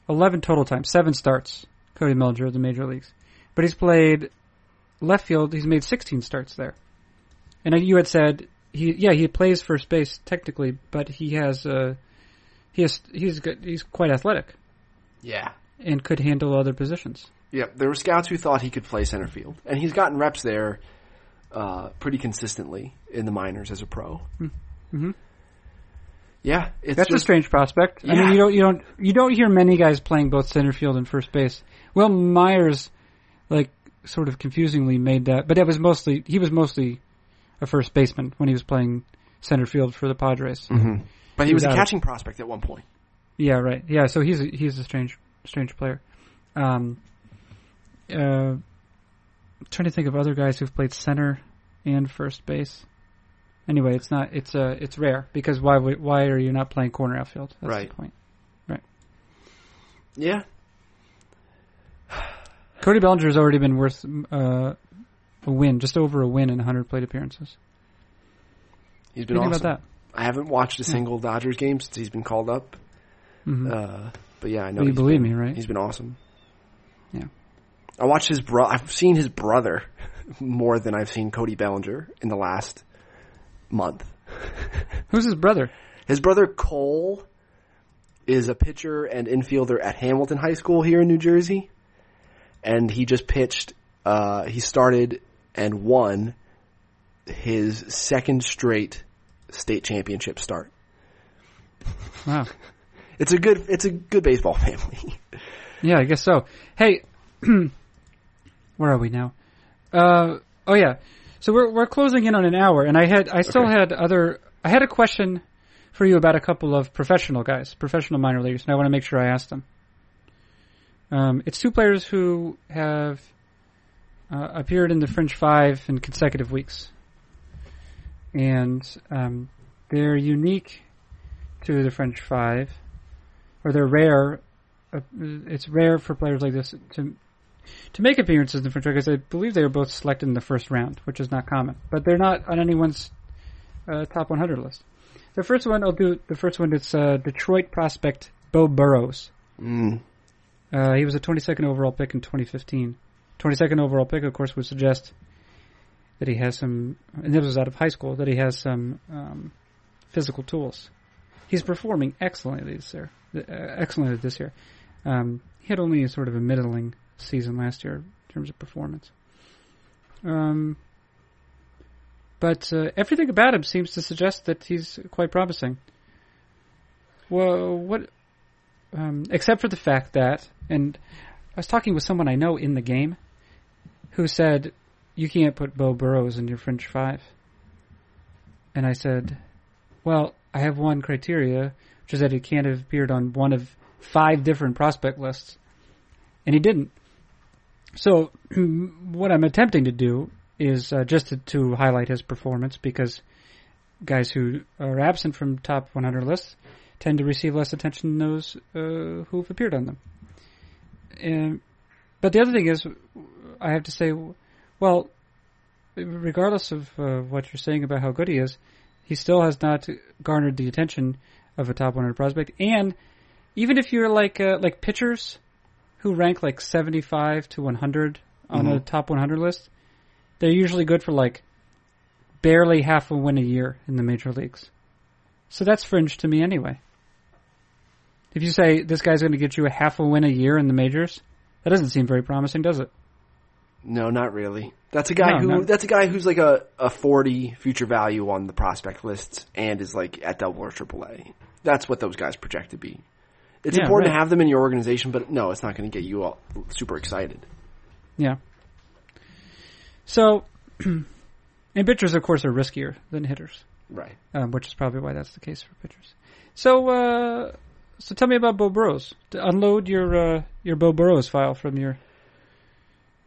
eleven total times, seven starts. Cody Bellinger of the major leagues, but he's played left field. He's made sixteen starts there. And you had said he yeah he plays first base technically, but he has uh he has he's good, he's quite athletic. Yeah, and could handle other positions. Yeah, there were scouts who thought he could play center field, and he's gotten reps there uh, pretty consistently in the minors as a pro. Hmm. Mm-hmm. Yeah, that's just, a strange prospect. Yeah. I mean, you don't you don't you don't hear many guys playing both center field and first base. Well, Myers, like sort of confusingly made that, but that was mostly he was mostly a first baseman when he was playing center field for the Padres. Mm-hmm. But he, he was, was a catching prospect at one point. Yeah, right. Yeah, so he's a, he's a strange strange player. Um, uh, trying to think of other guys who've played center and first base. Anyway, it's not it's uh it's rare because why why are you not playing corner outfield? That's right. the point. Right. Yeah. Cody Bellinger has already been worth uh, a win, just over a win in 100 plate appearances. He's been awesome. about that? I haven't watched a single yeah. Dodgers game since he's been called up. Mm-hmm. Uh, but yeah, I know. But you believe been, me, right? He's been awesome. Yeah. I watched his bro. I've seen his brother more than I've seen Cody Bellinger in the last month. Who's his brother? His brother Cole is a pitcher and infielder at Hamilton High School here in New Jersey, and he just pitched. Uh, he started and won his second straight state championship start. Wow. it's a good it's a good baseball family. yeah, I guess so. Hey, where are we now? Uh, oh yeah. So we're we're closing in on an hour, and I had I still okay. had other I had a question for you about a couple of professional guys, professional minor leaguers, and I want to make sure I ask them. Um, it's two players who have uh, appeared in the Fringe Five in consecutive weeks, and um, they're unique to the Fringe Five, or they're rare. Uh, it's rare for players like this to to make appearances in the Fringe because I believe they were both selected in the first round, which is not common. But they're not on anyone's uh, top 100 list. The first one I'll do. The first one it's uh, Detroit prospect Beau Burrows. Mm. Uh, he was a 22nd overall pick in 2015. 22nd overall pick, of course, would suggest that he has some, and this was out of high school, that he has some um, physical tools. He's performing excellently this year. Uh, excellently this year. Um, he had only a sort of a middling season last year in terms of performance. Um, but uh, everything about him seems to suggest that he's quite promising. Well, what? Um, except for the fact that, and I was talking with someone I know in the game, who said you can't put Beau Burrows in your Fringe Five. And I said, well, I have one criteria, which is that he can't have appeared on one of five different prospect lists, and he didn't. So, what I'm attempting to do is uh, just to, to highlight his performance because guys who are absent from top 100 lists tend to receive less attention than those uh, who've appeared on them. And, but the other thing is, I have to say, well, regardless of uh, what you're saying about how good he is, he still has not garnered the attention of a top 100 prospect. And even if you're like uh, like pitchers who rank like 75 to 100 on Mhm. a top 100 list, they're usually good for like barely half a win a year in the major leagues. So that's fringe to me anyway. If you say this guy's going to get you a half a win a year in the majors, that doesn't seem very promising, does it? No, not really. That's a guy No, who no. that's a guy who's like a, a forty future value on the prospect lists and is like at double or triple A. That's what those guys project to be. It's Yeah, important right. to have them in your organization, but no, it's not going to get you all super excited. Yeah. So, and pitchers, of course, are riskier than hitters, Right. um, which is probably why that's the case for pitchers. So, uh, so tell me about Beau Burrows. To unload your uh, your Beau Burrows file from your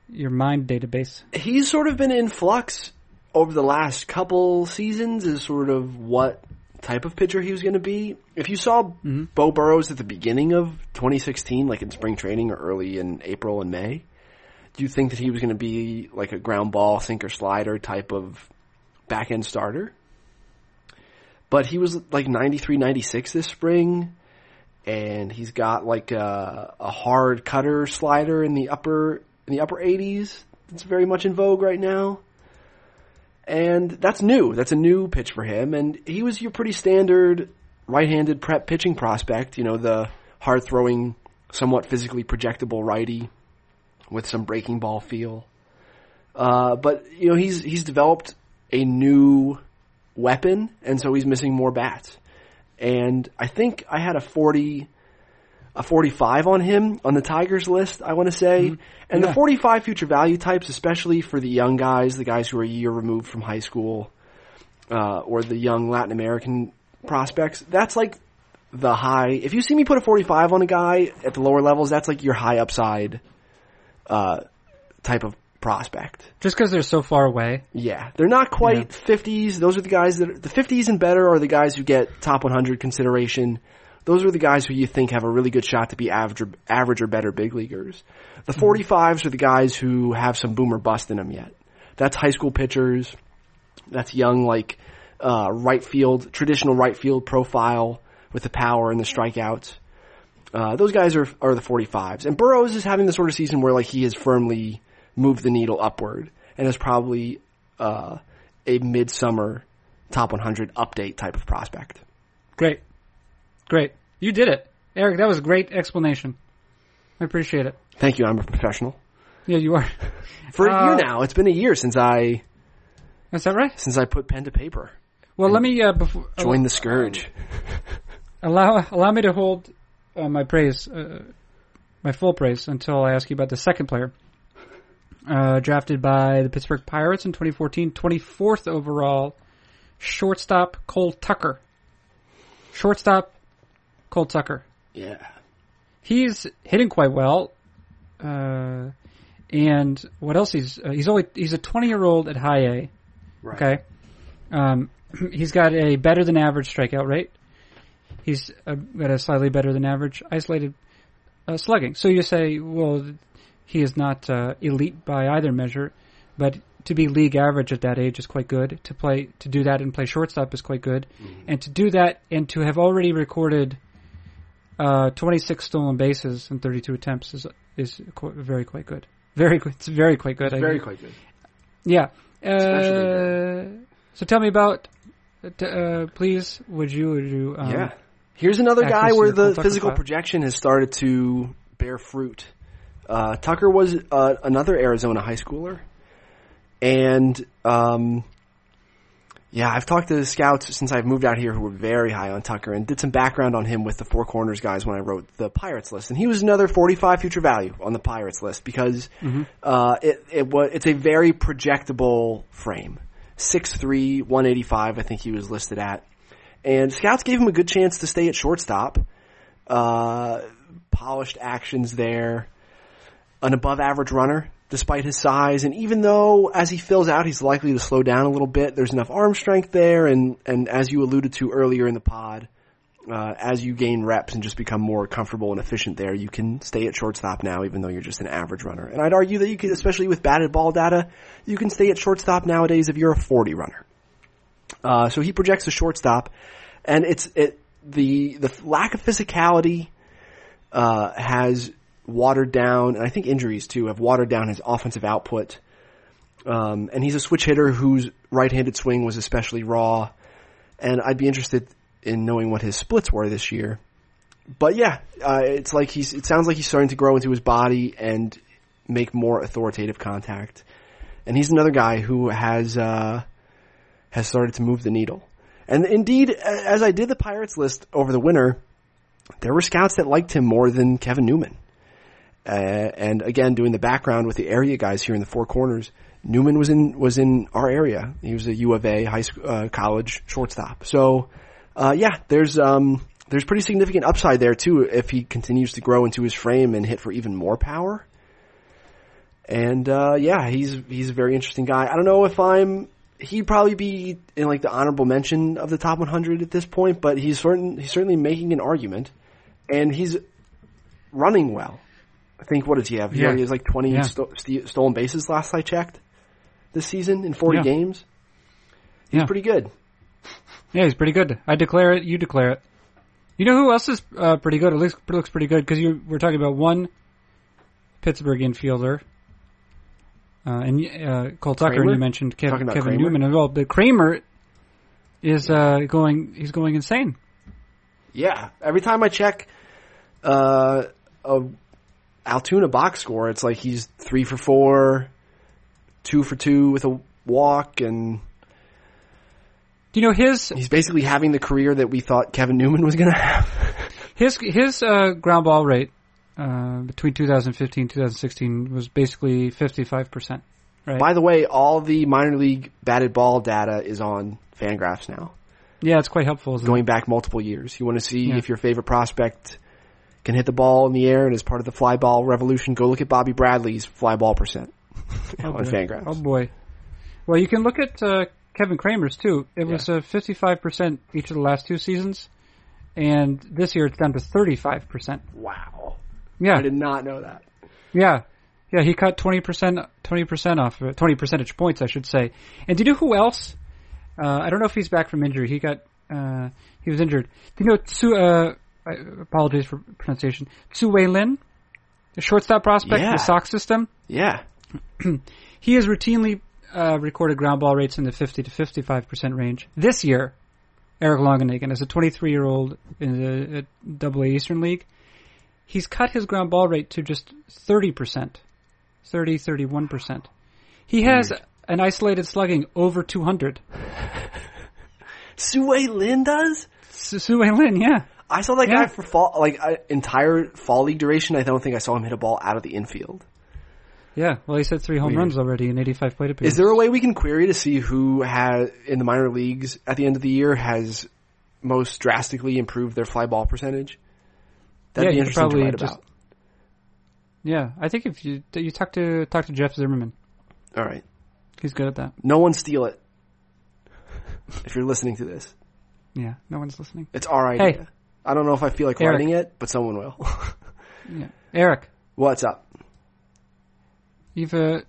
your mind database. He's sort of been in flux over the last couple seasons is sort of what type of pitcher he was going to be. If you saw Mhm. Beau Burrows at the beginning of 2016, like in spring training or early in April and May, do you think that he was going to be like a ground ball sinker slider type of back end starter? But he was like 93, 96 this spring, and he's got like a, a hard cutter slider in the upper in the upper 80s. It's very much in vogue right now. And that's new. That's a new pitch for him. And he was your pretty standard right-handed prep pitching prospect. You know, the hard throwing, somewhat physically projectable righty with some breaking ball feel. Uh, but you know, he's he's developed a new weapon, and so he's missing more bats. And I think I had a forty, a forty-five on him on the Tigers list. I want to say, and Yeah. the forty-five future value types, especially for the young guys, the guys who are a year removed from high school, uh, or the young Latin American prospects. That's like the high. If you see me put a forty-five on a guy at the lower levels, that's like your high upside uh, type of prospect. Just because they're so far away. Yeah, they're not quite fifties. Those are the guys that the fifties and better are the guys who get top 100 consideration. Those are the guys who you think have a really good shot to be average or, average or better big leaguers. The 45s are the guys who have some boomer bust in them yet. That's high school pitchers. That's young, like uh, right field, traditional right field profile with the power and the strikeouts. Uh, those guys are are the 45s, and Burrows is having the sort of season where like he has firmly moved the needle upward and is probably uh, a midsummer top 100 update type of prospect. Great, great. You did it, Eric. That was a great explanation. I appreciate it. Thank you. I'm a professional. Yeah, you are. For a Uh, year now, it's been a year since I Is that right? since I put pen to paper. Well, let me uh, before Join the scourge. allow allow me to hold uh, my praise, uh, my full praise, until I ask you about the second player. Uh, drafted by the Pittsburgh Pirates in 2014, 24th overall, shortstop Cole Tucker. Shortstop Cole Tucker. Yeah. He's hitting quite well. Uh, and what else? He's uh, he's only he's a 20 year old at high A. Right. Okay. Um, he's got a better than average strikeout rate. He's uh, got a slightly better than average isolated uh, slugging. So you say, well, he is not uh, elite by either measure, but to be league average at that age is quite good. To play to do that and play shortstop is quite good, and to do that and to have already recorded uh, 26 stolen bases in 32 attempts is is qu- very quite good. Very good. It's very quite good. I Very agree. quite good. Yeah. Uh, so tell me about. Uh, please, would you? Would you? Um, yeah. Here's another guy where the physical file. projection has started to bear fruit. Uh, Tucker was uh, another Arizona high schooler, and um, yeah, I've talked to the scouts since I've moved out here who were very high on Tucker, and did some background on him with the Four Corners guys when I wrote the Pirates list, and he was another 45 future value on the Pirates list because uh, it it was it's a very projectable frame, 6'3", 185, I think he was listed at. And scouts gave him a good chance to stay at shortstop. Uh, polished actions there. An above average runner, despite his size. And even though as he fills out, he's likely to slow down a little bit, there's enough arm strength there. And, and as you alluded to earlier in the pod, uh, as you gain reps and just become more comfortable and efficient there, you can stay at shortstop now, even though you're just an average runner. And I'd argue that you could, especially with batted ball data, you can stay at shortstop nowadays if you're a 40 runner. Uh, so he projects a shortstop, and it's it the the lack of physicality uh, has watered down, and I think injuries too have watered down his offensive output. Um, and he's a switch hitter whose right-handed swing was especially raw, and I'd be interested in knowing what his splits were this year. But yeah, uh, it's like he's. It sounds like he's starting to grow into his body and make more authoritative contact. And he's another guy who has uh, has started to move the needle. And indeed, as I did the Pirates list over the winter, there were scouts that liked him more than Kevin Newman. Uh, and again, doing the background with the area guys here in the Four Corners, Newman was in was in our area. He was a U of A high school, uh, college shortstop. So, uh, yeah, there's um, there's pretty significant upside there too if he continues to grow into his frame and hit for even more power. And uh, yeah, he's he's a very interesting guy. I don't know if I'm he'd probably be in like the honorable mention of the top 100 at this point, but he's certain he's certainly making an argument, and he's running well. I think what does he have? He Yeah. already has like 20 Yeah. st- stolen bases last I checked this season in 40 Yeah. games. He's Yeah. pretty good. Yeah, he's pretty good. I declare it. You declare it. You know who else is uh, pretty good? It looks looks pretty good because you we're talking about one Pittsburgh infielder, uh, and uh, Cole Tucker, Kramer? and you mentioned Kev, Kevin Kramer? Newman as well. But Kramer is uh, going. He's going insane. Yeah, every time I check uh, a Altoona box score, it's like he's three for four, two for two with a walk, and Do you know his he's basically having the career that we thought Kevin Newman was going to have. his his uh, ground ball rate uh, between 2015 and 2016 was basically 55 percent. Right. By the way, all the minor league batted ball data is on Fangraphs now, yeah, it's quite helpful. Going back multiple years. You want to see Yeah. if your favorite prospect can hit the ball in the air and is part of the fly ball revolution, go look at Bobby Bradley's fly ball percent it? on. Fangraphs. Oh boy. Well, you can look at uh, Kevin Kramer's too. It was uh, 55% each of the last two seasons, and this year it's down to 35%. Wow. Yeah, I did not know that. yeah, yeah. He cut 20%, 20% off, of it, 20 percentage points, I should say. And do you know who else? Uh, I don't know if he's back from injury. He got, uh, he was injured. Do you know Tzu? Uh, I apologize for pronunciation. Tzu Wei Lin, the shortstop prospect, Yeah. the Sox system. Yeah. He has routinely uh, recorded ground ball rates in the 50 to 55 percent range. This year, Eric Longenhagen, as a 23 year old in the uh, Double A Eastern League, he's cut his ground ball rate to just 30 percent, 30 31 percent. He has an isolated slugging over 200. Sue Lin does? Su Wei Lin, yeah, I saw that Yeah. guy for fall, like uh, entire fall league duration. I don't think I saw him hit a ball out of the infield. yeah. Well, he's had three home Weird. runs already in 85 plate appearances. Is there a way we can query to see who has in the minor leagues at the end of the year has most drastically improved their fly ball percentage? That'd Yeah, be you could interesting to probably write just- about. Yeah, I think if you you talk to talk to Jeff Zimmerman, All right, he's good at that. no one steal it. if you're listening to this, Yeah, no one's listening. it's our idea. Hey. I don't know if I feel like Eric. writing it, but someone will. Yeah, Eric. What's up? You've uh,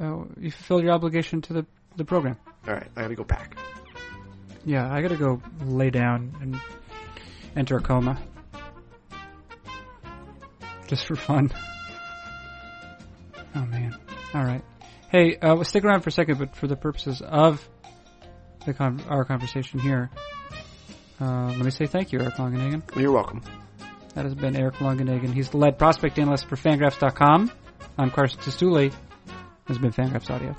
uh, you fulfilled your obligation to the the program. All right, I gotta go pack. Yeah, I gotta go lay down and enter a coma. Just for fun. Oh man. Alright. Hey, uh, well, stick around for a second, but for the purposes of the con- our conversation here, uh, let me say thank you, Eric Longenhagen. You're welcome. That has been Eric Longenhagen. He's the lead prospect analyst for Fangraphs.com. I'm Carson Cistulli. This has been Fangraphs Audio.